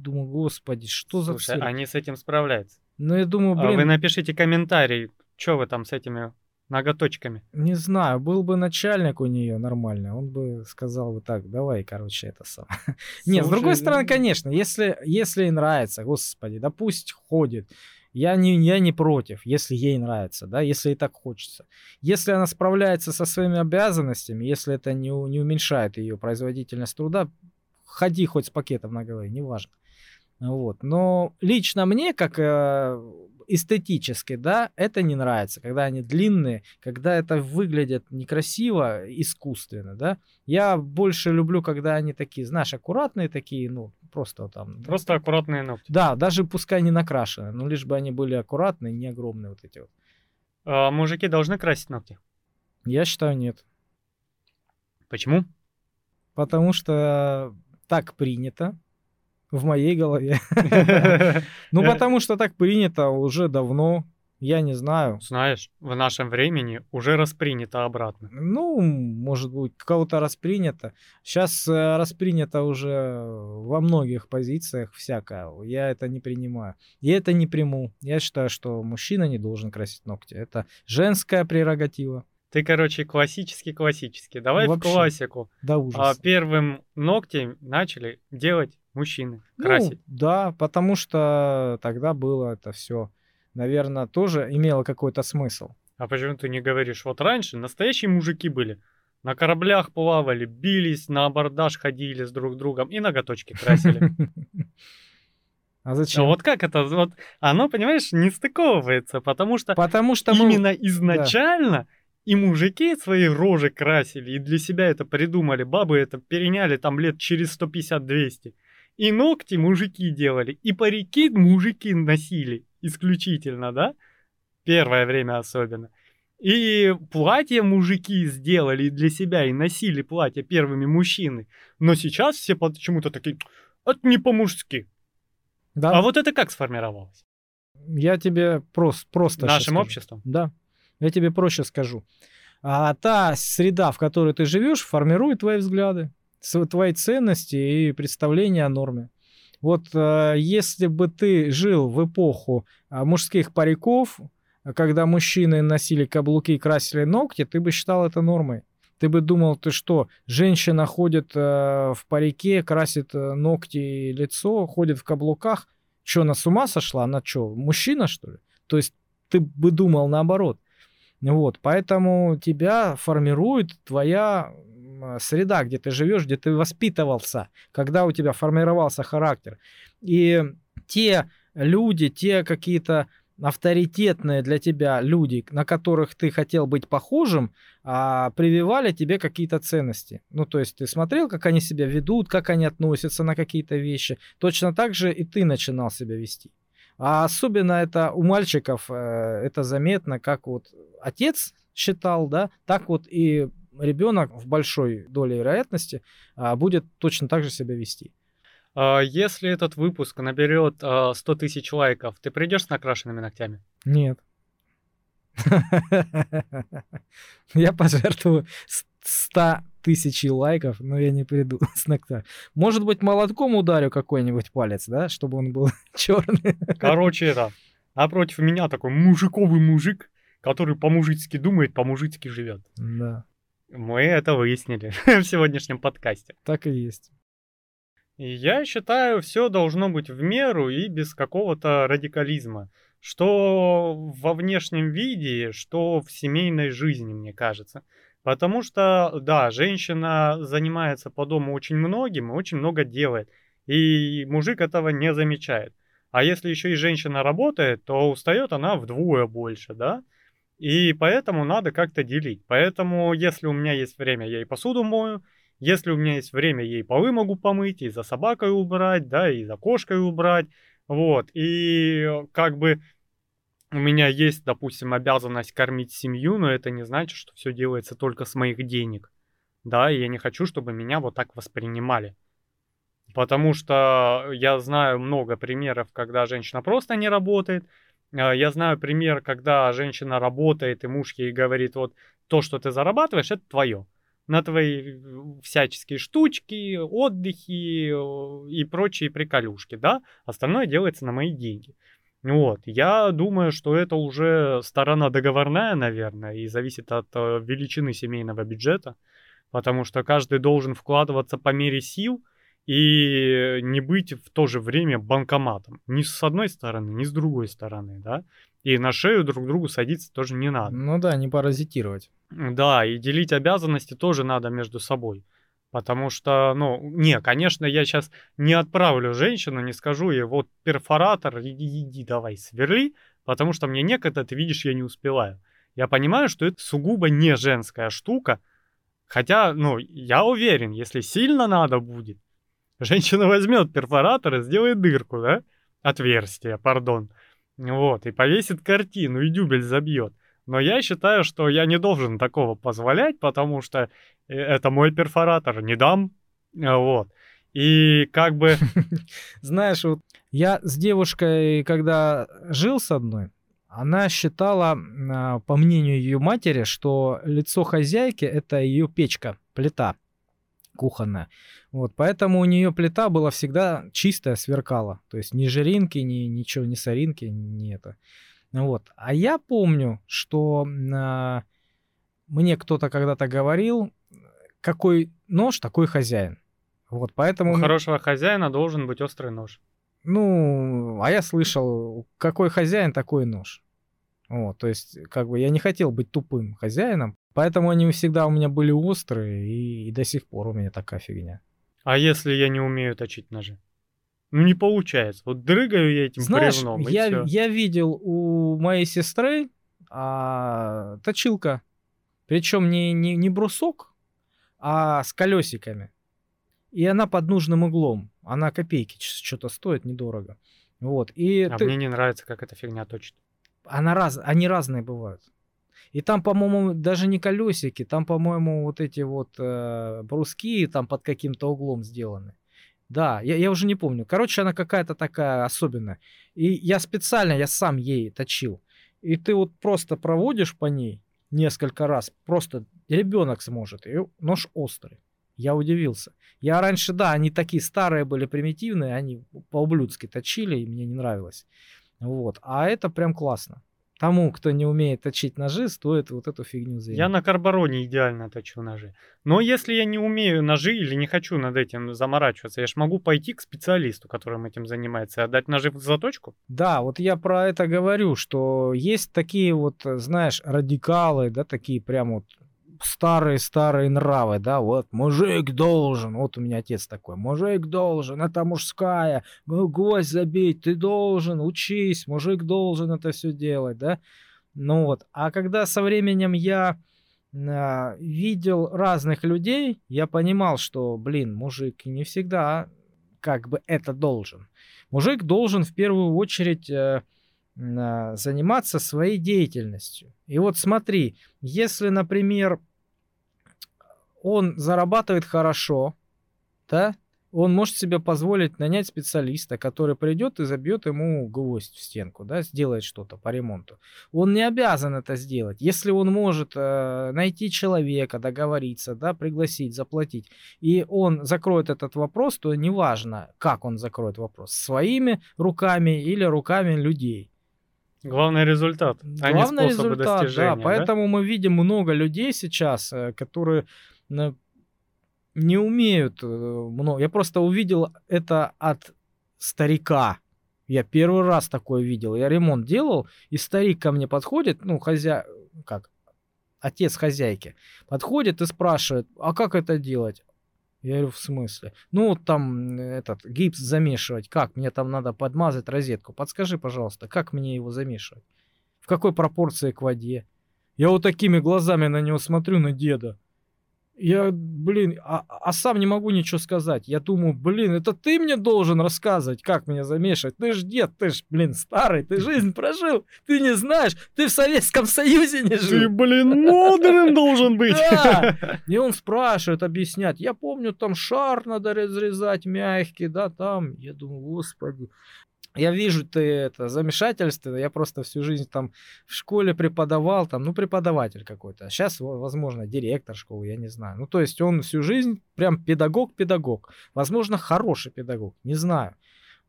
Думаю, господи, что за Слушай, они с этим справляются. Ну, я думаю, А Вы блин, напишите комментарий, что вы там с этими ноготочками. не знаю, был бы начальник у нее нормальный, он бы сказал бы так, давай, короче, это сам. Нет, с другой Слушай, стороны, конечно, если, если ей нравится, господи, да пусть ходит. Я не, я не против, если ей нравится, да, если ей так хочется. Если она справляется со своими обязанностями, если это не, не уменьшает ее производительность труда, ходи хоть с пакетом на голове, неважно. Вот. Но лично мне, как э, эстетически, да, это не нравится, когда они длинные, когда это выглядит некрасиво, искусственно, да. Я больше люблю, когда они такие, знаешь, аккуратные такие, ну, просто там. Просто аккуратные ногти. Да, даже пускай не накрашены, но лишь бы они были аккуратные, не огромные вот эти вот. А, мужики должны красить ногти. Я считаю, нет. Почему? Потому что так принято в моей голове. Ну, Э. потому что так принято уже давно. Я не знаю. Знаешь, в нашем времени уже распринято обратно. Ну, может быть, кого-то распринято. Сейчас распринято уже во многих позициях всякое. Я это не принимаю. Я это не приму. Я считаю, что мужчина не должен красить ногти. Это женская прерогатива. Ты, короче, классический-классический. Давай Вообще. в классику. Да А ужас. первым ногти начали делать мужчины. Красить. Ну, да, потому что тогда было это все, наверное, тоже имело какой-то смысл. А почему ты не говоришь? Вот раньше настоящие мужики были. На кораблях плавали, бились, на абордаж ходили с друг другом и ноготочки красили. А зачем? вот как это? Вот оно, понимаешь, не стыковывается, потому что Потому что мы... именно изначально и мужики свои рожи красили, и для себя это придумали. Бабы это переняли там лет через 150-200. И ногти мужики делали, и парики мужики носили исключительно, да? Первое время особенно. И платья мужики сделали для себя, и носили платья первыми мужчины. Но сейчас все почему-то такие, это не по-мужски. Да, А вот это как сформировалось? я тебе прос- просто Нашим скажу. обществом? Да, я тебе проще скажу. А та среда, в которой ты живешь, формирует твои взгляды, твои ценности и представления о норме. Вот э, если бы ты жил в эпоху а, мужских париков, а, когда мужчины носили каблуки и красили ногти, ты бы считал это нормой. Ты бы думал, ты что, женщина ходит э, в парике, красит э, ногти и лицо, ходит в каблуках. Что, она с ума сошла? Она что, мужчина, что ли? То есть ты бы думал наоборот. Вот, поэтому тебя формирует твоя среда, где ты живешь, где ты воспитывался, когда у тебя формировался характер. И те люди, те какие-то авторитетные для тебя люди, на которых ты хотел быть похожим, а, прививали тебе какие-то ценности. Ну, то есть ты смотрел, как они себя ведут, как они относятся на какие-то вещи. Точно так же и ты начинал себя вести. А особенно это у мальчиков, э, это заметно, как вот отец считал, да, так вот и ребенок в большой доле вероятности а, будет точно так же себя вести. А, если этот выпуск наберет 100 а, тысяч лайков, ты придешь с накрашенными ногтями? Нет. Я пожертвую 100 тысяч лайков, но я не приду с ногтя. Может быть, молотком ударю какой-нибудь палец, да, чтобы он был черный. Короче, это, напротив меня такой мужиковый мужик, который по-мужицки думает, по-мужицки живет. Да. Мы это выяснили в сегодняшнем подкасте. Так и есть. И я считаю, все должно быть в меру и без какого-то радикализма. Что во внешнем виде, что в семейной жизни, мне кажется. Потому что, да, женщина занимается по дому очень многим и очень много делает. И мужик этого не замечает. А если еще и женщина работает, то устает она вдвое больше, да? И поэтому надо как-то делить. Поэтому, если у меня есть время, я и посуду мою, если у меня есть время, ей полы могу помыть, и за собакой убрать, да, и за кошкой убрать. Вот. И как бы у меня есть, допустим, обязанность кормить семью, но это не значит, что все делается только с моих денег. Да, и я не хочу, чтобы меня вот так воспринимали. Потому что я знаю много примеров, когда женщина просто не работает. А, я знаю пример, когда женщина работает, и муж ей говорит, вот то, что ты зарабатываешь, это твое на твои всяческие штучки, отдыхи э, и прочие приколюшки, да, остальное делается на мои деньги. Вот, я думаю, что это уже сторона договорная, наверное, и зависит от э, величины семейного бюджета, потому что каждый должен вкладываться по мере сил и не быть в то же время банкоматом. Ни с одной стороны, ни с другой стороны, да. И на шею друг другу садиться тоже не надо. Ну да, не паразитировать. Да, и делить обязанности тоже надо между собой. Потому что, ну, не, конечно, я сейчас не отправлю женщину, не скажу ей, вот перфоратор, иди, иди давай, сверли, потому что мне некогда, ты видишь, я не успеваю. Я понимаю, что это сугубо не женская штука, хотя, ну, я уверен, если сильно надо будет, женщина возьмет перфоратор и сделает дырку, да, отверстие, пардон, вот, и повесит картину, и дюбель забьет. Но я считаю, что я не должен такого позволять, потому что э, это мой перфоратор, не дам. Э, вот. И как бы... Знаешь, вот я с девушкой, когда жил с одной, она считала, а, по мнению ее матери, что лицо хозяйки это ее печка, плита кухонная. Вот, поэтому у нее плита была всегда чистая, сверкала. То есть ни жиринки, ни ничего, ни соринки, ни это. Вот. А я помню, что э, мне кто-то когда-то говорил, какой нож, такой хозяин. Вот, поэтому... У хорошего хозяина должен быть острый нож. Ну, а я слышал, какой хозяин, такой нож. Вот, то есть, как бы я не хотел быть тупым хозяином, поэтому они всегда у меня были острые, и, и до сих пор у меня такая фигня. А если я не умею точить ножи? Ну, не получается. Вот дрыгаю я этим Знаешь, бревном, я, всё. я видел у моей сестры а, точилка. Причем не, не, не брусок, а с колесиками. И она под нужным углом. Она копейки что-то стоит, недорого. Вот. И а ты... мне не нравится, как эта фигня точит. Она раз... Они разные бывают. И там, по-моему, даже не колесики, там, по-моему, вот эти вот э, бруски там под каким-то углом сделаны. Да, я, я уже не помню. Короче, она какая-то такая особенная. И я специально, я сам ей точил. И ты вот просто проводишь по ней несколько раз, просто ребенок сможет. И нож острый. Я удивился. Я раньше, да, они такие старые были, примитивные, они по-ублюдски точили, и мне не нравилось. Вот. А это прям классно тому, кто не умеет точить ножи, стоит вот эту фигню заиметь. Я на карбароне идеально точу ножи. Но если я не умею ножи или не хочу над этим заморачиваться, я же могу пойти к специалисту, которым этим занимается, и отдать ножи в заточку? Да, вот я про это говорю, что есть такие вот, знаешь, радикалы, да, такие прям вот старые-старые нравы, да, вот мужик должен, вот у меня отец такой, мужик должен, это мужская, гвоздь забить, ты должен, учись, мужик должен это все делать, да. Ну вот, а когда со временем я э, видел разных людей, я понимал, что, блин, мужик не всегда как бы это должен. Мужик должен в первую очередь э, э, заниматься своей деятельностью. И вот смотри, если, например, он зарабатывает хорошо, да, он может себе позволить нанять специалиста, который придет и забьет ему гвоздь в стенку, да, сделает что-то по ремонту. Он не обязан это сделать. Если он может э, найти человека, договориться, да, пригласить, заплатить, и он закроет этот вопрос, то неважно, как он закроет вопрос, своими руками или руками людей. Главный результат, а Главный не способы результат, достижения. Да, поэтому да? мы видим много людей сейчас, э, которые не умеют э, много. Я просто увидел это от старика. Я первый раз такое видел. Я ремонт делал, и старик ко мне подходит, ну, хозя... как, отец хозяйки, подходит и спрашивает, а как это делать? Я говорю, в смысле? Ну, вот там этот гипс замешивать, как? Мне там надо подмазать розетку. Подскажи, пожалуйста, как мне его замешивать? В какой пропорции к воде? Я вот такими глазами на него смотрю, на деда. Я, блин, а, а сам не могу ничего сказать. Я думаю, блин, это ты мне должен рассказывать, как меня замешивать. Ты ж дед, ты ж, блин, старый, ты жизнь прожил. Ты не знаешь, ты в Советском Союзе не жил. Ты, блин, мудрым должен быть. Да. И он спрашивает, объяснять. Я помню, там шар надо разрезать мягкий, да, там. Я думаю, господи я вижу ты это замешательство, я просто всю жизнь там в школе преподавал, там, ну, преподаватель какой-то, а сейчас, возможно, директор школы, я не знаю. Ну, то есть он всю жизнь прям педагог-педагог, возможно, хороший педагог, не знаю.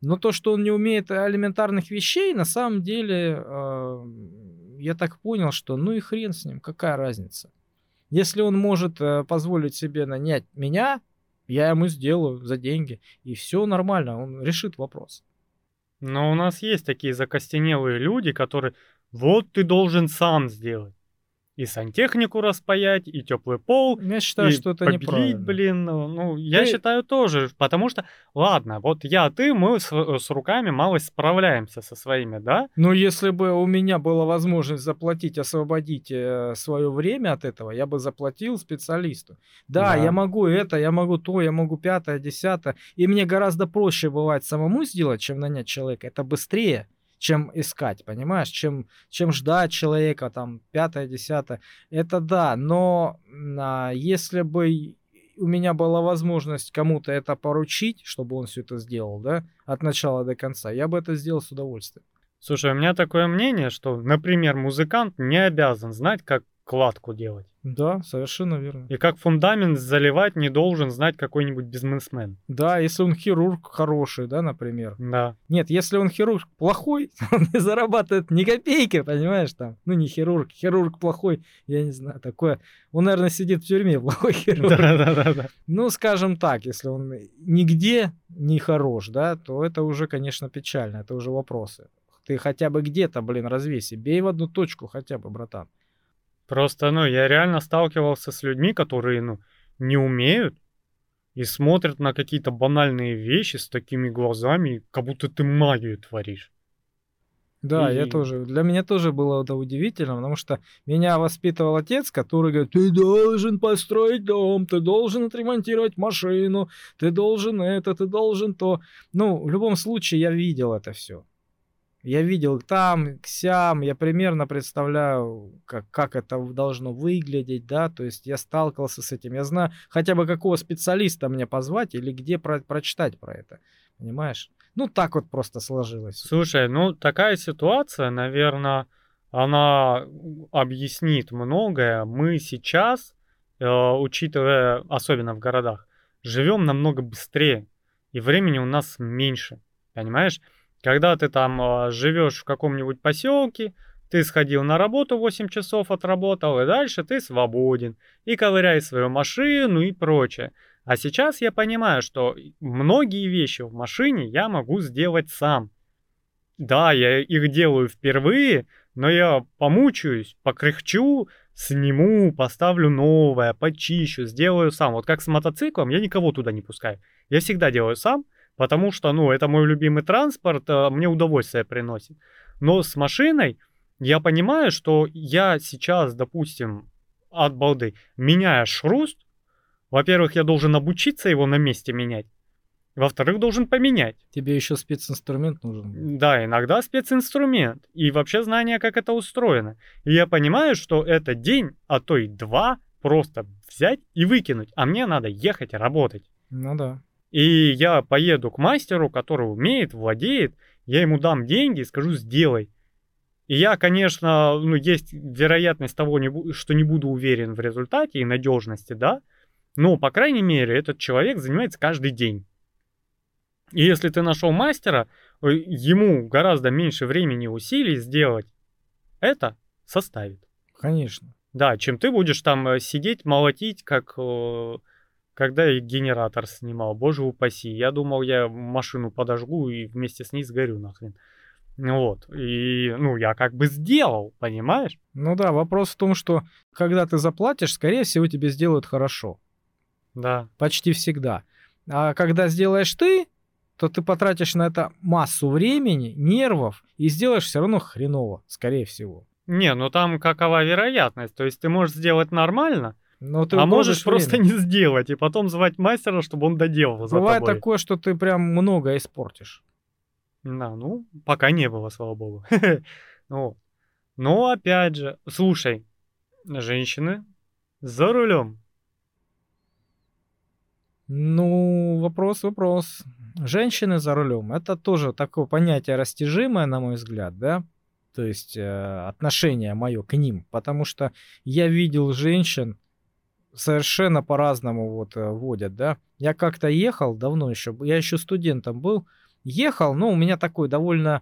Но то, что он не умеет элементарных вещей, на самом деле, э, я так понял, что ну и хрен с ним, какая разница. Если он может э, позволить себе нанять меня, я ему сделаю за деньги, и все нормально, он решит вопрос. Но у нас есть такие закостенелые люди, которые вот ты должен сам сделать и сантехнику распаять, и теплый пол, я считаю, и что это побелить, блин. Ну, ну я считаю тоже, потому что, ладно, вот я, ты, мы с, с руками малость справляемся со своими, да? Ну, если бы у меня была возможность заплатить, освободить э, свое время от этого, я бы заплатил специалисту. Да, да, я могу это, я могу то, я могу пятое, десятое, и мне гораздо проще бывает самому сделать, чем нанять человека. Это быстрее чем искать, понимаешь, чем, чем ждать человека, там, пятое, десятое. Это да, но а, если бы у меня была возможность кому-то это поручить, чтобы он все это сделал, да, от начала до конца, я бы это сделал с удовольствием. Слушай, у меня такое мнение, что, например, музыкант не обязан знать, как кладку делать. Да, совершенно верно. И как фундамент заливать не должен знать какой-нибудь бизнесмен. Да, если он хирург хороший, да, например. Да. Нет, если он хирург плохой, он не зарабатывает ни копейки, понимаешь, там. Ну, не хирург, хирург плохой, я не знаю, такое. Он, наверное, сидит в тюрьме, плохой хирург. Да, да, да, да. Ну, скажем так, если он нигде не хорош, да, то это уже, конечно, печально, это уже вопросы. Ты хотя бы где-то, блин, развеси, бей в одну точку хотя бы, братан. Просто, ну, я реально сталкивался с людьми, которые, ну, не умеют и смотрят на какие-то банальные вещи с такими глазами, как будто ты магию творишь. Да, и... я тоже. Для меня тоже было это удивительно, потому что меня воспитывал отец, который говорит, ты должен построить дом, ты должен отремонтировать машину, ты должен это, ты должен то. Ну, в любом случае я видел это все. Я видел там, сям, я примерно представляю, как, как это должно выглядеть, да, то есть я сталкивался с этим, я знаю хотя бы какого специалиста мне позвать или где про прочитать про это, понимаешь? Ну, так вот просто сложилось. Слушай, ну, такая ситуация, наверное, она объяснит многое. Мы сейчас, э, учитывая, особенно в городах, живем намного быстрее, и времени у нас меньше, понимаешь? Когда ты там э, живешь в каком-нибудь поселке, ты сходил на работу 8 часов отработал, и дальше ты свободен. И ковыряй свою машину и прочее. А сейчас я понимаю, что многие вещи в машине я могу сделать сам. Да, я их делаю впервые, но я помучаюсь, покряхчу, сниму, поставлю новое, почищу, сделаю сам. Вот как с мотоциклом, я никого туда не пускаю. Я всегда делаю сам, потому что, ну, это мой любимый транспорт, а мне удовольствие приносит. Но с машиной я понимаю, что я сейчас, допустим, от балды, меняя шруст, во-первых, я должен обучиться его на месте менять, во-вторых, должен поменять. Тебе еще специнструмент нужен. Да, иногда специнструмент. И вообще знание, как это устроено. И я понимаю, что это день, а то и два просто взять и выкинуть. А мне надо ехать работать. Ну да. И я поеду к мастеру, который умеет, владеет, я ему дам деньги и скажу, сделай. И я, конечно, ну, есть вероятность того, что не буду уверен в результате и надежности, да, но, по крайней мере, этот человек занимается каждый день. И если ты нашел мастера, э, ему гораздо меньше времени и усилий сделать это составит. Конечно. Да, чем ты будешь там э, сидеть, молотить, как э, когда я генератор снимал. Боже упаси. Я думал, я машину подожгу и вместе с ней сгорю нахрен. Вот. И, ну, я как бы сделал, понимаешь? Ну да, вопрос в том, что когда ты заплатишь, скорее всего, тебе сделают хорошо. Да. Почти всегда. А когда сделаешь ты, то ты потратишь на это массу времени, нервов и сделаешь все равно хреново, скорее всего. Не, ну там какова вероятность? То есть ты можешь сделать нормально, но ты а можешь время. просто не сделать и потом звать мастера, чтобы он доделал за Бывает тобой. такое, что ты прям много испортишь. Да, ну, пока не было, слава богу. ну, но опять же, слушай, женщины за рулем. Ну, вопрос, вопрос. Женщины за рулем это тоже такое понятие растяжимое, на мой взгляд, да? То есть э, отношение мое к ним, потому что я видел женщин совершенно по-разному вот э, водят, да. Я как-то ехал давно еще, я еще студентом был, ехал, но у меня такой довольно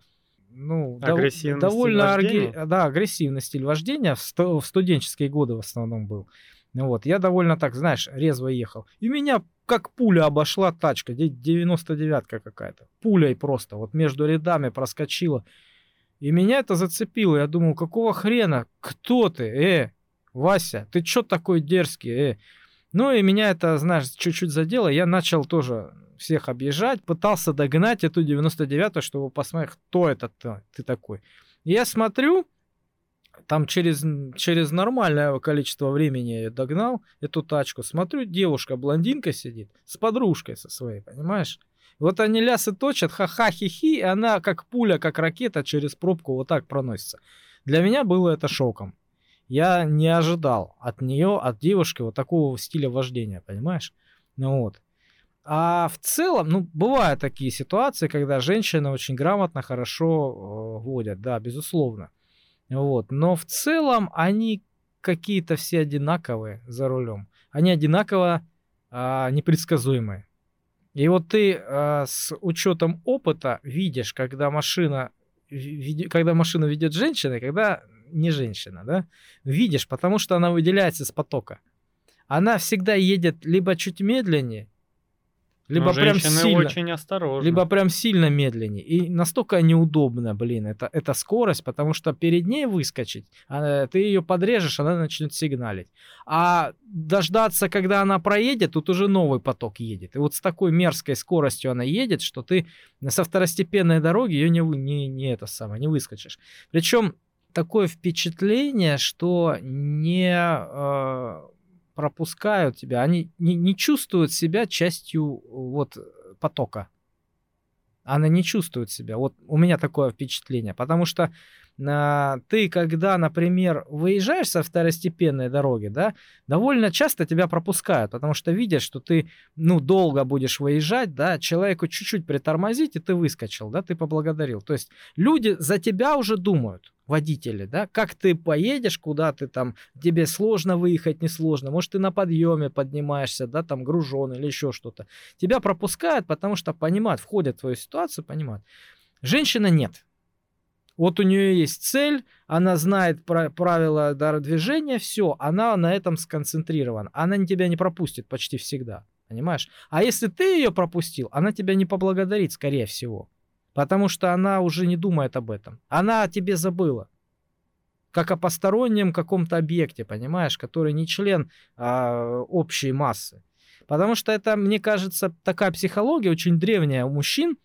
ну, агрессивный довольно арги... да, агрессивный стиль вождения в, сто... в студенческие годы в основном был. Вот, я довольно так, знаешь, резво ехал. И меня как пуля обошла тачка, 99-ка какая-то. Пулей просто, вот между рядами проскочила. И меня это зацепило. Я думал, какого хрена? Кто ты? Э, Вася, ты чё такой дерзкий? Э. Ну и меня это, знаешь, чуть-чуть задело. Я начал тоже всех объезжать, пытался догнать эту 99-ю, чтобы посмотреть, кто это ты такой. И я смотрю, там через, через нормальное количество времени я догнал эту тачку. Смотрю, девушка-блондинка сидит с подружкой со своей, понимаешь? Вот они лясы точат, ха-ха, хи-хи, и она как пуля, как ракета через пробку вот так проносится. Для меня было это шоком. Я не ожидал от нее, от девушки вот такого стиля вождения, понимаешь? Ну вот. А в целом, ну, бывают такие ситуации, когда женщины очень грамотно, хорошо э, водят, да, безусловно. Вот. Но в целом они какие-то все одинаковые за рулем. Они одинаково а, непредсказуемые. И вот ты а, с учетом опыта видишь, когда машина, когда машину ведет женщина, и когда не женщина, да, видишь, потому что она выделяется из потока. Она всегда едет либо чуть медленнее, либо прям сильно, очень осторожны. Либо прям сильно медленнее. И настолько неудобно, блин, это, это скорость, потому что перед ней выскочить, а, ты ее подрежешь, она начнет сигналить. А дождаться, когда она проедет, тут уже новый поток едет. И вот с такой мерзкой скоростью она едет, что ты со второстепенной дороги ее не, не, не это самое, не выскочишь. Причем такое впечатление, что не... Э, пропускают тебя, они не, не чувствуют себя частью вот потока. Она не чувствует себя. Вот у меня такое впечатление, потому что ты, когда, например, выезжаешь со второстепенной дороги, да, довольно часто тебя пропускают, потому что видят, что ты, ну, долго будешь выезжать, да, человеку чуть-чуть притормозить, и ты выскочил, да, ты поблагодарил. То есть люди за тебя уже думают, водители, да, как ты поедешь, куда ты там, тебе сложно выехать, несложно, может, ты на подъеме поднимаешься, да, там гружен или еще что-то. Тебя пропускают, потому что понимают, входят в твою ситуацию, понимают. Женщина нет. Вот у нее есть цель, она знает правила движения, все, она на этом сконцентрирована. Она тебя не пропустит почти всегда, понимаешь? А если ты ее пропустил, она тебя не поблагодарит, скорее всего. Потому что она уже не думает об этом. Она о тебе забыла. как о постороннем каком-то объекте, понимаешь, который не член а, общей массы. Потому что это, мне кажется, такая психология очень древняя у мужчин,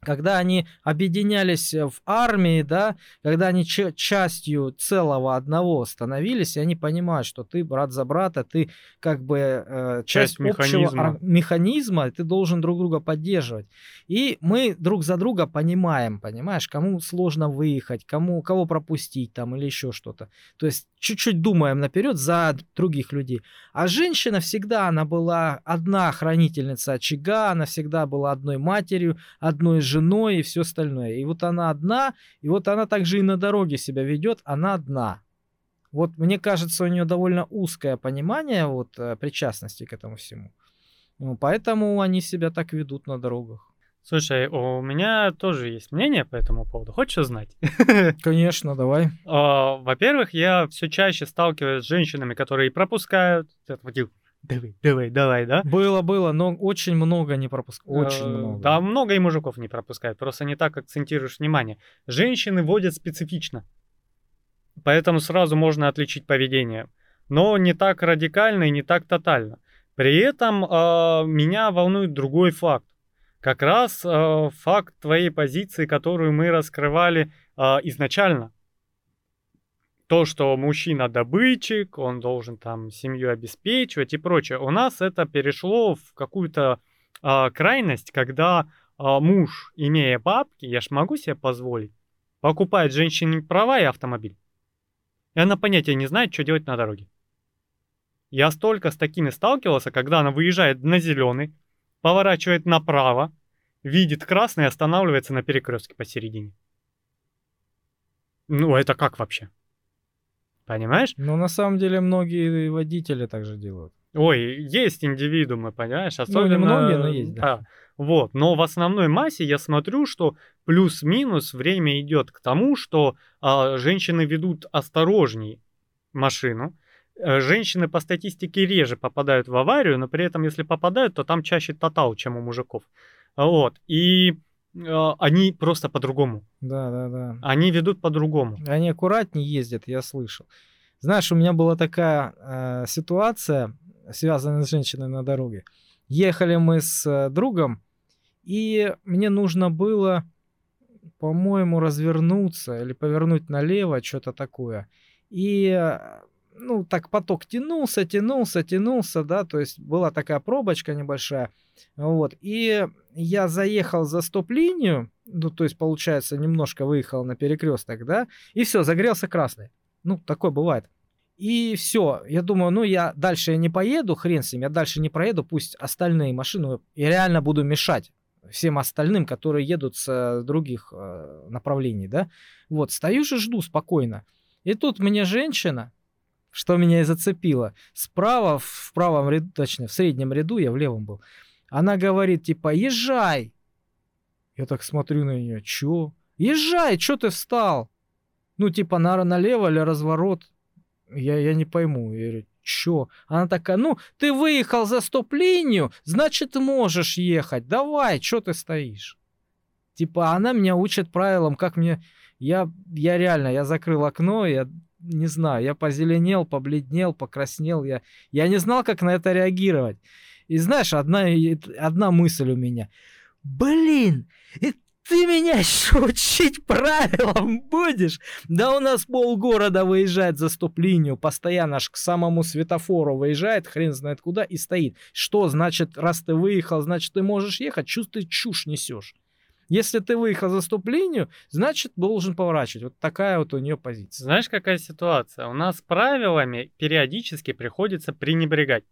когда они объединялись в армии, да, когда они частью целого одного становились, и они понимают, что ты брат за брата, ты как бы э, часть, часть механизма. общего механизма, ты должен друг друга поддерживать. И мы друг за друга понимаем, понимаешь, кому сложно выехать, кому кого пропустить там или еще что-то. То есть чуть-чуть думаем наперед за других людей. А женщина всегда, она была одна хранительница очага, она всегда была одной матерью, одной женой и все остальное. И вот она одна, и вот она также и на дороге себя ведет, она одна. Вот мне кажется, у нее довольно узкое понимание вот э, причастности к этому всему. Ну, поэтому они себя так ведут на дорогах. Слушай, у меня тоже есть мнение по этому поводу. Хочешь узнать? Конечно, давай. А, во-первых, я все чаще сталкиваюсь с женщинами, которые пропускают. Давай, давай, давай, да? Было, было, но очень много не пропускают. Очень э, много. Да, много и мужиков не пропускают. Просто не так акцентируешь внимание. Женщины водят специфично. Поэтому сразу можно отличить поведение. Но не так радикально и не так тотально. При этом э, меня волнует другой факт как раз э, факт твоей позиции, которую мы раскрывали э, изначально. То, что мужчина добытчик, он должен там семью обеспечивать и прочее. У нас это перешло в какую-то э, крайность, когда э, муж, имея бабки, я ж могу себе позволить, покупает женщине права и автомобиль. И она понятия не знает, что делать на дороге. Я столько с такими сталкивался, когда она выезжает на зеленый, поворачивает направо, видит красный и останавливается на перекрестке посередине. Ну, это как вообще? Понимаешь? Ну, на самом деле, многие водители также делают. Ой, есть индивидуумы, понимаешь? Особенно... Ну, многие, но есть, да. да. Вот, но в основной массе я смотрю, что плюс-минус время идет к тому, что а, женщины ведут осторожней машину, Э, женщины по статистике реже попадают в аварию, но при этом, если попадают, то там чаще тотал, чем у мужиков. Вот. И э, они просто по-другому. Да, да, да. Они ведут по-другому. Они аккуратнее ездят, я слышал. Знаешь, у меня была такая э, ситуация, связанная с женщиной на дороге. Ехали мы с э, другом, и мне нужно было, по-моему, развернуться или повернуть налево, что-то такое. И э, ну, так поток тянулся, тянулся, тянулся, да, то есть была такая пробочка небольшая, вот, и я заехал за стоп-линию, ну, то есть, получается, немножко выехал на перекресток, да, и все, загрелся красный. Ну, такое бывает. И все, я думаю, ну, я дальше не поеду, хрен с ним, я дальше не проеду, пусть остальные машины, я реально буду мешать всем остальным, которые едут с других э, направлений, да. Вот, стою же, жду спокойно. И тут мне женщина, что меня и зацепило. Справа, в правом ряду, точнее, в среднем ряду, я в левом был. Она говорит, типа, езжай. Я так смотрю на нее, чё? Езжай, чё ты встал? Ну, типа, на, налево или разворот? Я, я не пойму. Я говорю, чё? Она такая, ну, ты выехал за стоп-линию, значит, можешь ехать. Давай, чё ты стоишь? Типа, она меня учит правилам, как мне... Я, я реально, я закрыл окно, я не знаю, я позеленел, побледнел, покраснел, я, я не знал, как на это реагировать. И знаешь, одна, одна мысль у меня. Блин, и ты меня еще учить правилам будешь? Да у нас полгорода выезжает за стоп-линию, постоянно аж к самому светофору выезжает, хрен знает куда, и стоит. Что значит, раз ты выехал, значит ты можешь ехать? Что ты чушь несешь? Если ты выехал за стоп-линию, значит, должен поворачивать. Вот такая вот у нее позиция. Знаешь, какая ситуация? У нас правилами периодически приходится пренебрегать.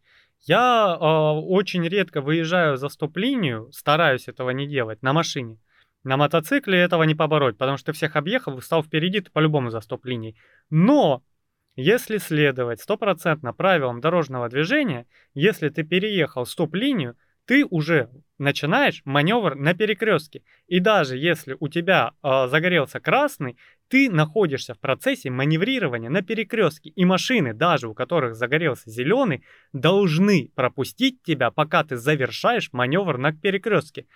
Я э, очень редко выезжаю за стоп-линию, стараюсь этого не делать, на машине. На мотоцикле этого не побороть, потому что ты всех объехал, встал впереди, ты по-любому за стоп-линией. Но если следовать стопроцентно правилам дорожного движения, если ты переехал стоп-линию, ты уже начинаешь маневр на перекрестке. И даже если у тебя э, загорелся красный, ты находишься в процессе маневрирования на перекрестке. И машины, даже у которых загорелся зеленый, должны пропустить тебя, пока ты завершаешь маневр на перекрестке.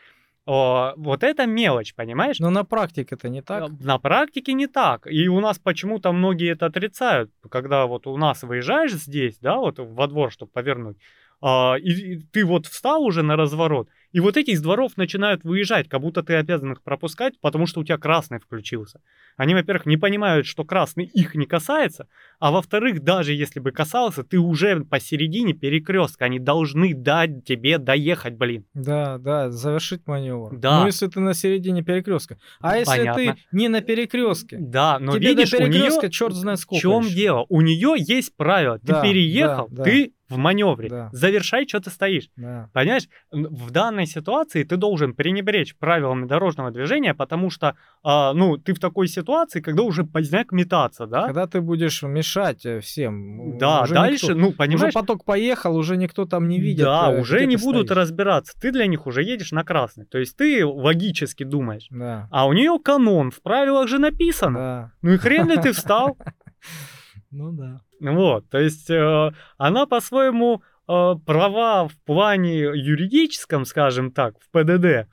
О, вот это мелочь, понимаешь? Но на практике это не так. На практике не так. И у нас почему-то многие это отрицают. Когда вот у нас выезжаешь здесь, да, вот во двор, чтобы повернуть, а, и, и ты вот встал уже на разворот, и вот эти из дворов начинают выезжать, как будто ты обязан их пропускать, потому что у тебя красный включился. Они, во-первых, не понимают, что красный их не касается, а во-вторых, даже если бы касался, ты уже посередине перекрестка. Они должны дать тебе доехать, блин. Да, да, завершить маневр. Да. Ну, если ты на середине перекрестка. А если Понятно. ты не на перекрестке? Да, но Тебе видишь, до у перекрестка нее черт знает в сколько. чем еще. дело? У нее есть правило. Ты Да, переехал, да, да. ты в маневре. Да. Завершай, что ты стоишь. Да. Понимаешь, в данной ситуации ты должен пренебречь правилами дорожного движения, потому что, а, ну, ты в такой ситуации, когда уже поздняк метаться, да? Когда ты будешь мешать э, всем. Да, уже дальше, никто- ну, понимаешь, Уже поток поехал, уже никто там не видит. да, э, уже не будут стоишь. разбираться. Ты для них уже едешь на красный. То есть ты логически думаешь. Да. А у нее канон, в правилах же написано. Да. Ну и хрен ли ты встал? Ну да. Вот, то есть э, она по-своему э, права в плане юридическом, скажем так, в ПДД,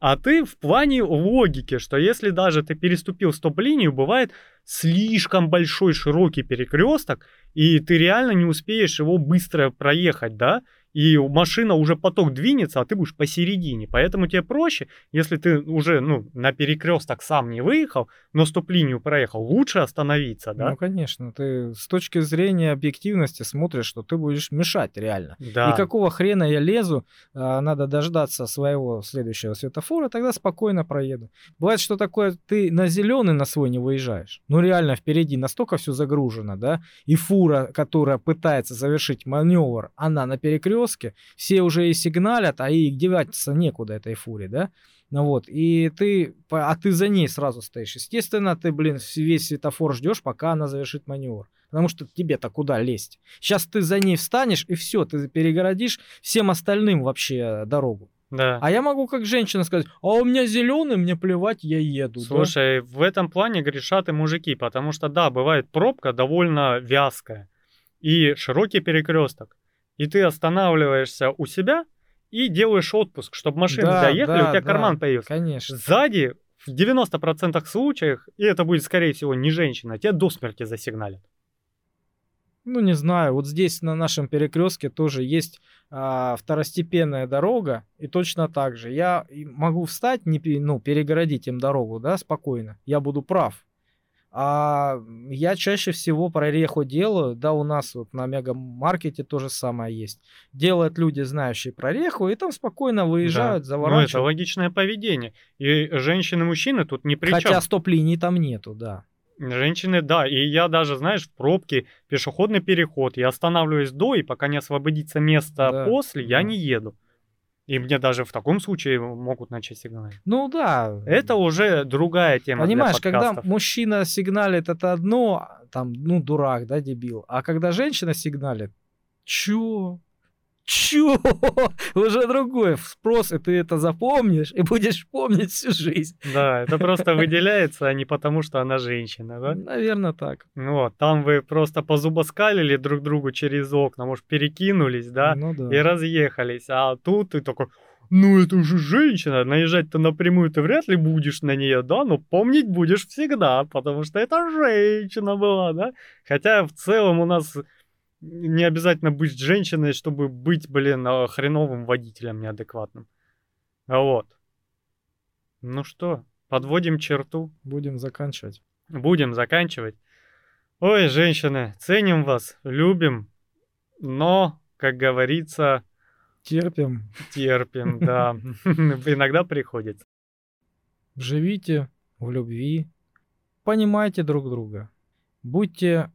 а ты в плане логики, что если даже ты переступил стоп-линию, бывает слишком большой широкий перекресток, и ты реально не успеешь его быстро проехать, да? И машина уже поток двинется, а ты будешь посередине. Поэтому тебе проще, если ты уже ну, на перекресток сам не выехал, но стоп-линию проехал, лучше остановиться, да? Ну, конечно, ты с точки зрения объективности смотришь, что ты будешь мешать реально. да. И какого хрена я лезу, а, надо дождаться своего следующего светофора, тогда спокойно проеду. Бывает, что такое, ты на зеленый на свой не выезжаешь. Ну реально впереди настолько все загружено, да, и фура, которая пытается завершить маневр, она на перекрестке, все уже и сигналят, а и деваться некуда этой фуре, да. Ну вот, и ты, а ты за ней сразу стоишь. Естественно, ты, блин, весь светофор ждешь, пока она завершит маневр. Потому что тебе-то куда лезть? Сейчас ты за ней встанешь, и все, ты перегородишь всем остальным вообще дорогу. Да. А я могу как женщина сказать, а у меня зеленый, мне плевать, я еду. да?» Слушай, в этом плане грешат и мужики, потому что, да, бывает пробка довольно вязкая и широкий перекресток. И ты останавливаешься у себя и делаешь отпуск, чтобы машины Да, доехали, да, у тебя да. карман появился. Конечно. Сзади в 90% случаях, и это будет, скорее всего, не женщина, тебя до смерти засигналят. Ну, не знаю, вот здесь на нашем перекрестке тоже есть а, второстепенная дорога, и точно так же. Я могу встать, не, ну, перегородить им дорогу, да, спокойно. Я буду прав. А я чаще всего прореху делаю, да, у нас вот на мегамаркете то же самое есть. Делают люди, знающие прореху, и там спокойно выезжают, Да. заворачивают. Ну, это логичное поведение. И женщины и мужчины тут ни при Хотя стоп-линий там нету, да. Женщины, да, и я даже, знаешь, в пробке, пешеходный переход, я останавливаюсь до, и пока не освободится место Да, после, я да. не еду. И мне даже в таком случае могут начать сигналить. Ну да. Это уже другая тема Понимаешь, для когда мужчина сигналит, это одно, а там, ну, дурак, да, дебил. А когда женщина сигналит, чё? Чё? Уже другой спрос, и ты это запомнишь, и будешь помнить всю жизнь. Да, это просто выделяется, а не потому, что она женщина, да? Наверное, так. Ну Вот, там вы просто позубоскалили друг другу через окна, может, перекинулись, да, Ну да. и разъехались. А тут ты такой, ну это же женщина, наезжать-то напрямую ты вряд ли будешь на нее, да, но помнить будешь всегда, потому что это женщина была, да. Хотя в целом у нас не обязательно быть женщиной, чтобы быть, блин, а, хреновым водителем неадекватным. А Вот. Ну что, подводим черту. Будем заканчивать. Будем заканчивать. Ой, женщины, ценим вас, любим, но, как говорится, Терпим. терпим, да. Иногда приходится. Живите в любви. Понимайте друг друга. Будьте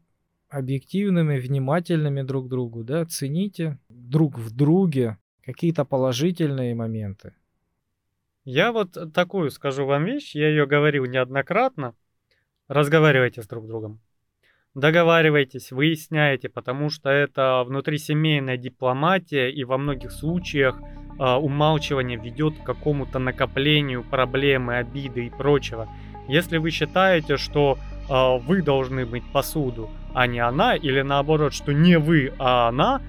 объективными, внимательными друг к другу, да, цените друг в друге какие-то положительные моменты. Я вот такую скажу вам вещь, я ее говорил неоднократно. Разговаривайте с друг другом. Договаривайтесь, выясняйте, потому что это внутрисемейная дипломатия, и во многих случаях а, умалчивание ведет к какому-то накоплению проблемы, обиды и прочего. Если вы считаете, что а, вы должны мыть посуду, а не она, или наоборот, что не вы, а она,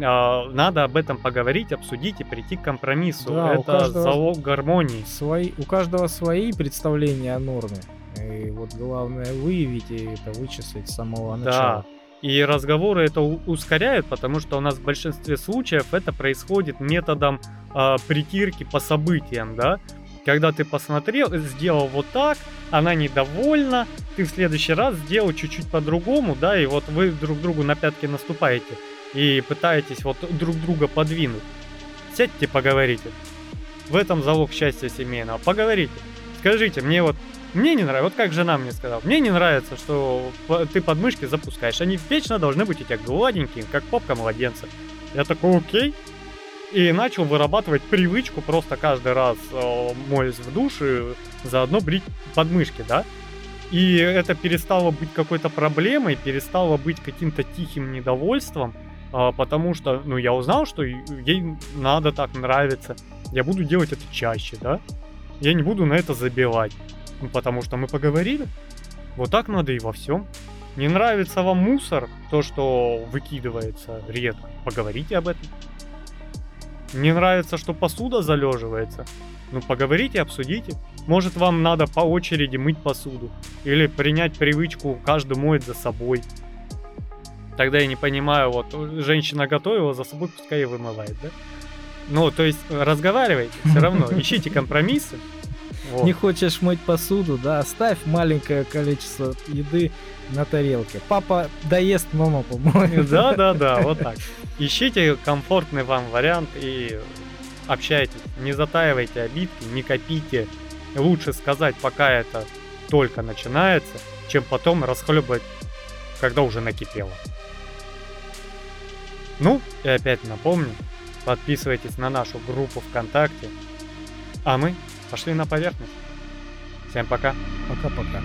а, надо об этом поговорить, обсудить и прийти к компромиссу. Да, Это залог гармонии. Свои, у каждого свои представления о норме. И вот главное выявить и это вычислить с самого начала. И разговоры это ускоряют, потому что у нас в большинстве случаев это происходит методом а, притирки по событиям, да? Когда ты посмотрел, сделал вот так, она недовольна, ты в следующий раз сделал чуть-чуть по-другому, да, и вот вы друг другу на пятки наступаете и пытаетесь вот друг друга подвинуть. Сядьте, поговорите. В этом залог счастья семейного. Поговорите. Скажите, мне вот мне не нравится, вот как жена мне сказала, мне не нравится, что ты подмышки запускаешь. Они вечно должны быть у тебя гладенькие, как попка младенца. Я такой, окей. И начал вырабатывать привычку просто каждый раз э, моюсь в душе, заодно брить подмышки, да. И это перестало быть какой-то проблемой, перестало быть каким-то тихим недовольством, а, потому что, ну, я узнал, что ей надо так нравится. Я буду делать это чаще, да. Я не буду на это забивать. Ну, потому что мы поговорили. Вот так надо и во всем. Не нравится вам мусор, то, что выкидывается редко, поговорите об этом. Не нравится, что посуда залеживается, ну поговорите, обсудите. Может вам надо по очереди мыть посуду. Или принять привычку каждый моет за собой. Тогда я не понимаю, вот женщина готовила за собой, пускай и вымывает, да? Ну, то есть разговаривайте все равно, ищите компромиссы. Вот. Не хочешь мыть посуду, да, оставь маленькое количество еды на тарелке. Папа доест, мама помоет. Да, да, да, вот так. Ищите комфортный вам вариант и общайтесь. Не затаивайте обидки, не копите. Лучше сказать, пока это только начинается, чем потом расхлебывать, когда уже накипело. Ну, и опять напомню, подписывайтесь на нашу группу ВКонтакте. А мы пошли на поверхность. Всем пока. Пока-пока.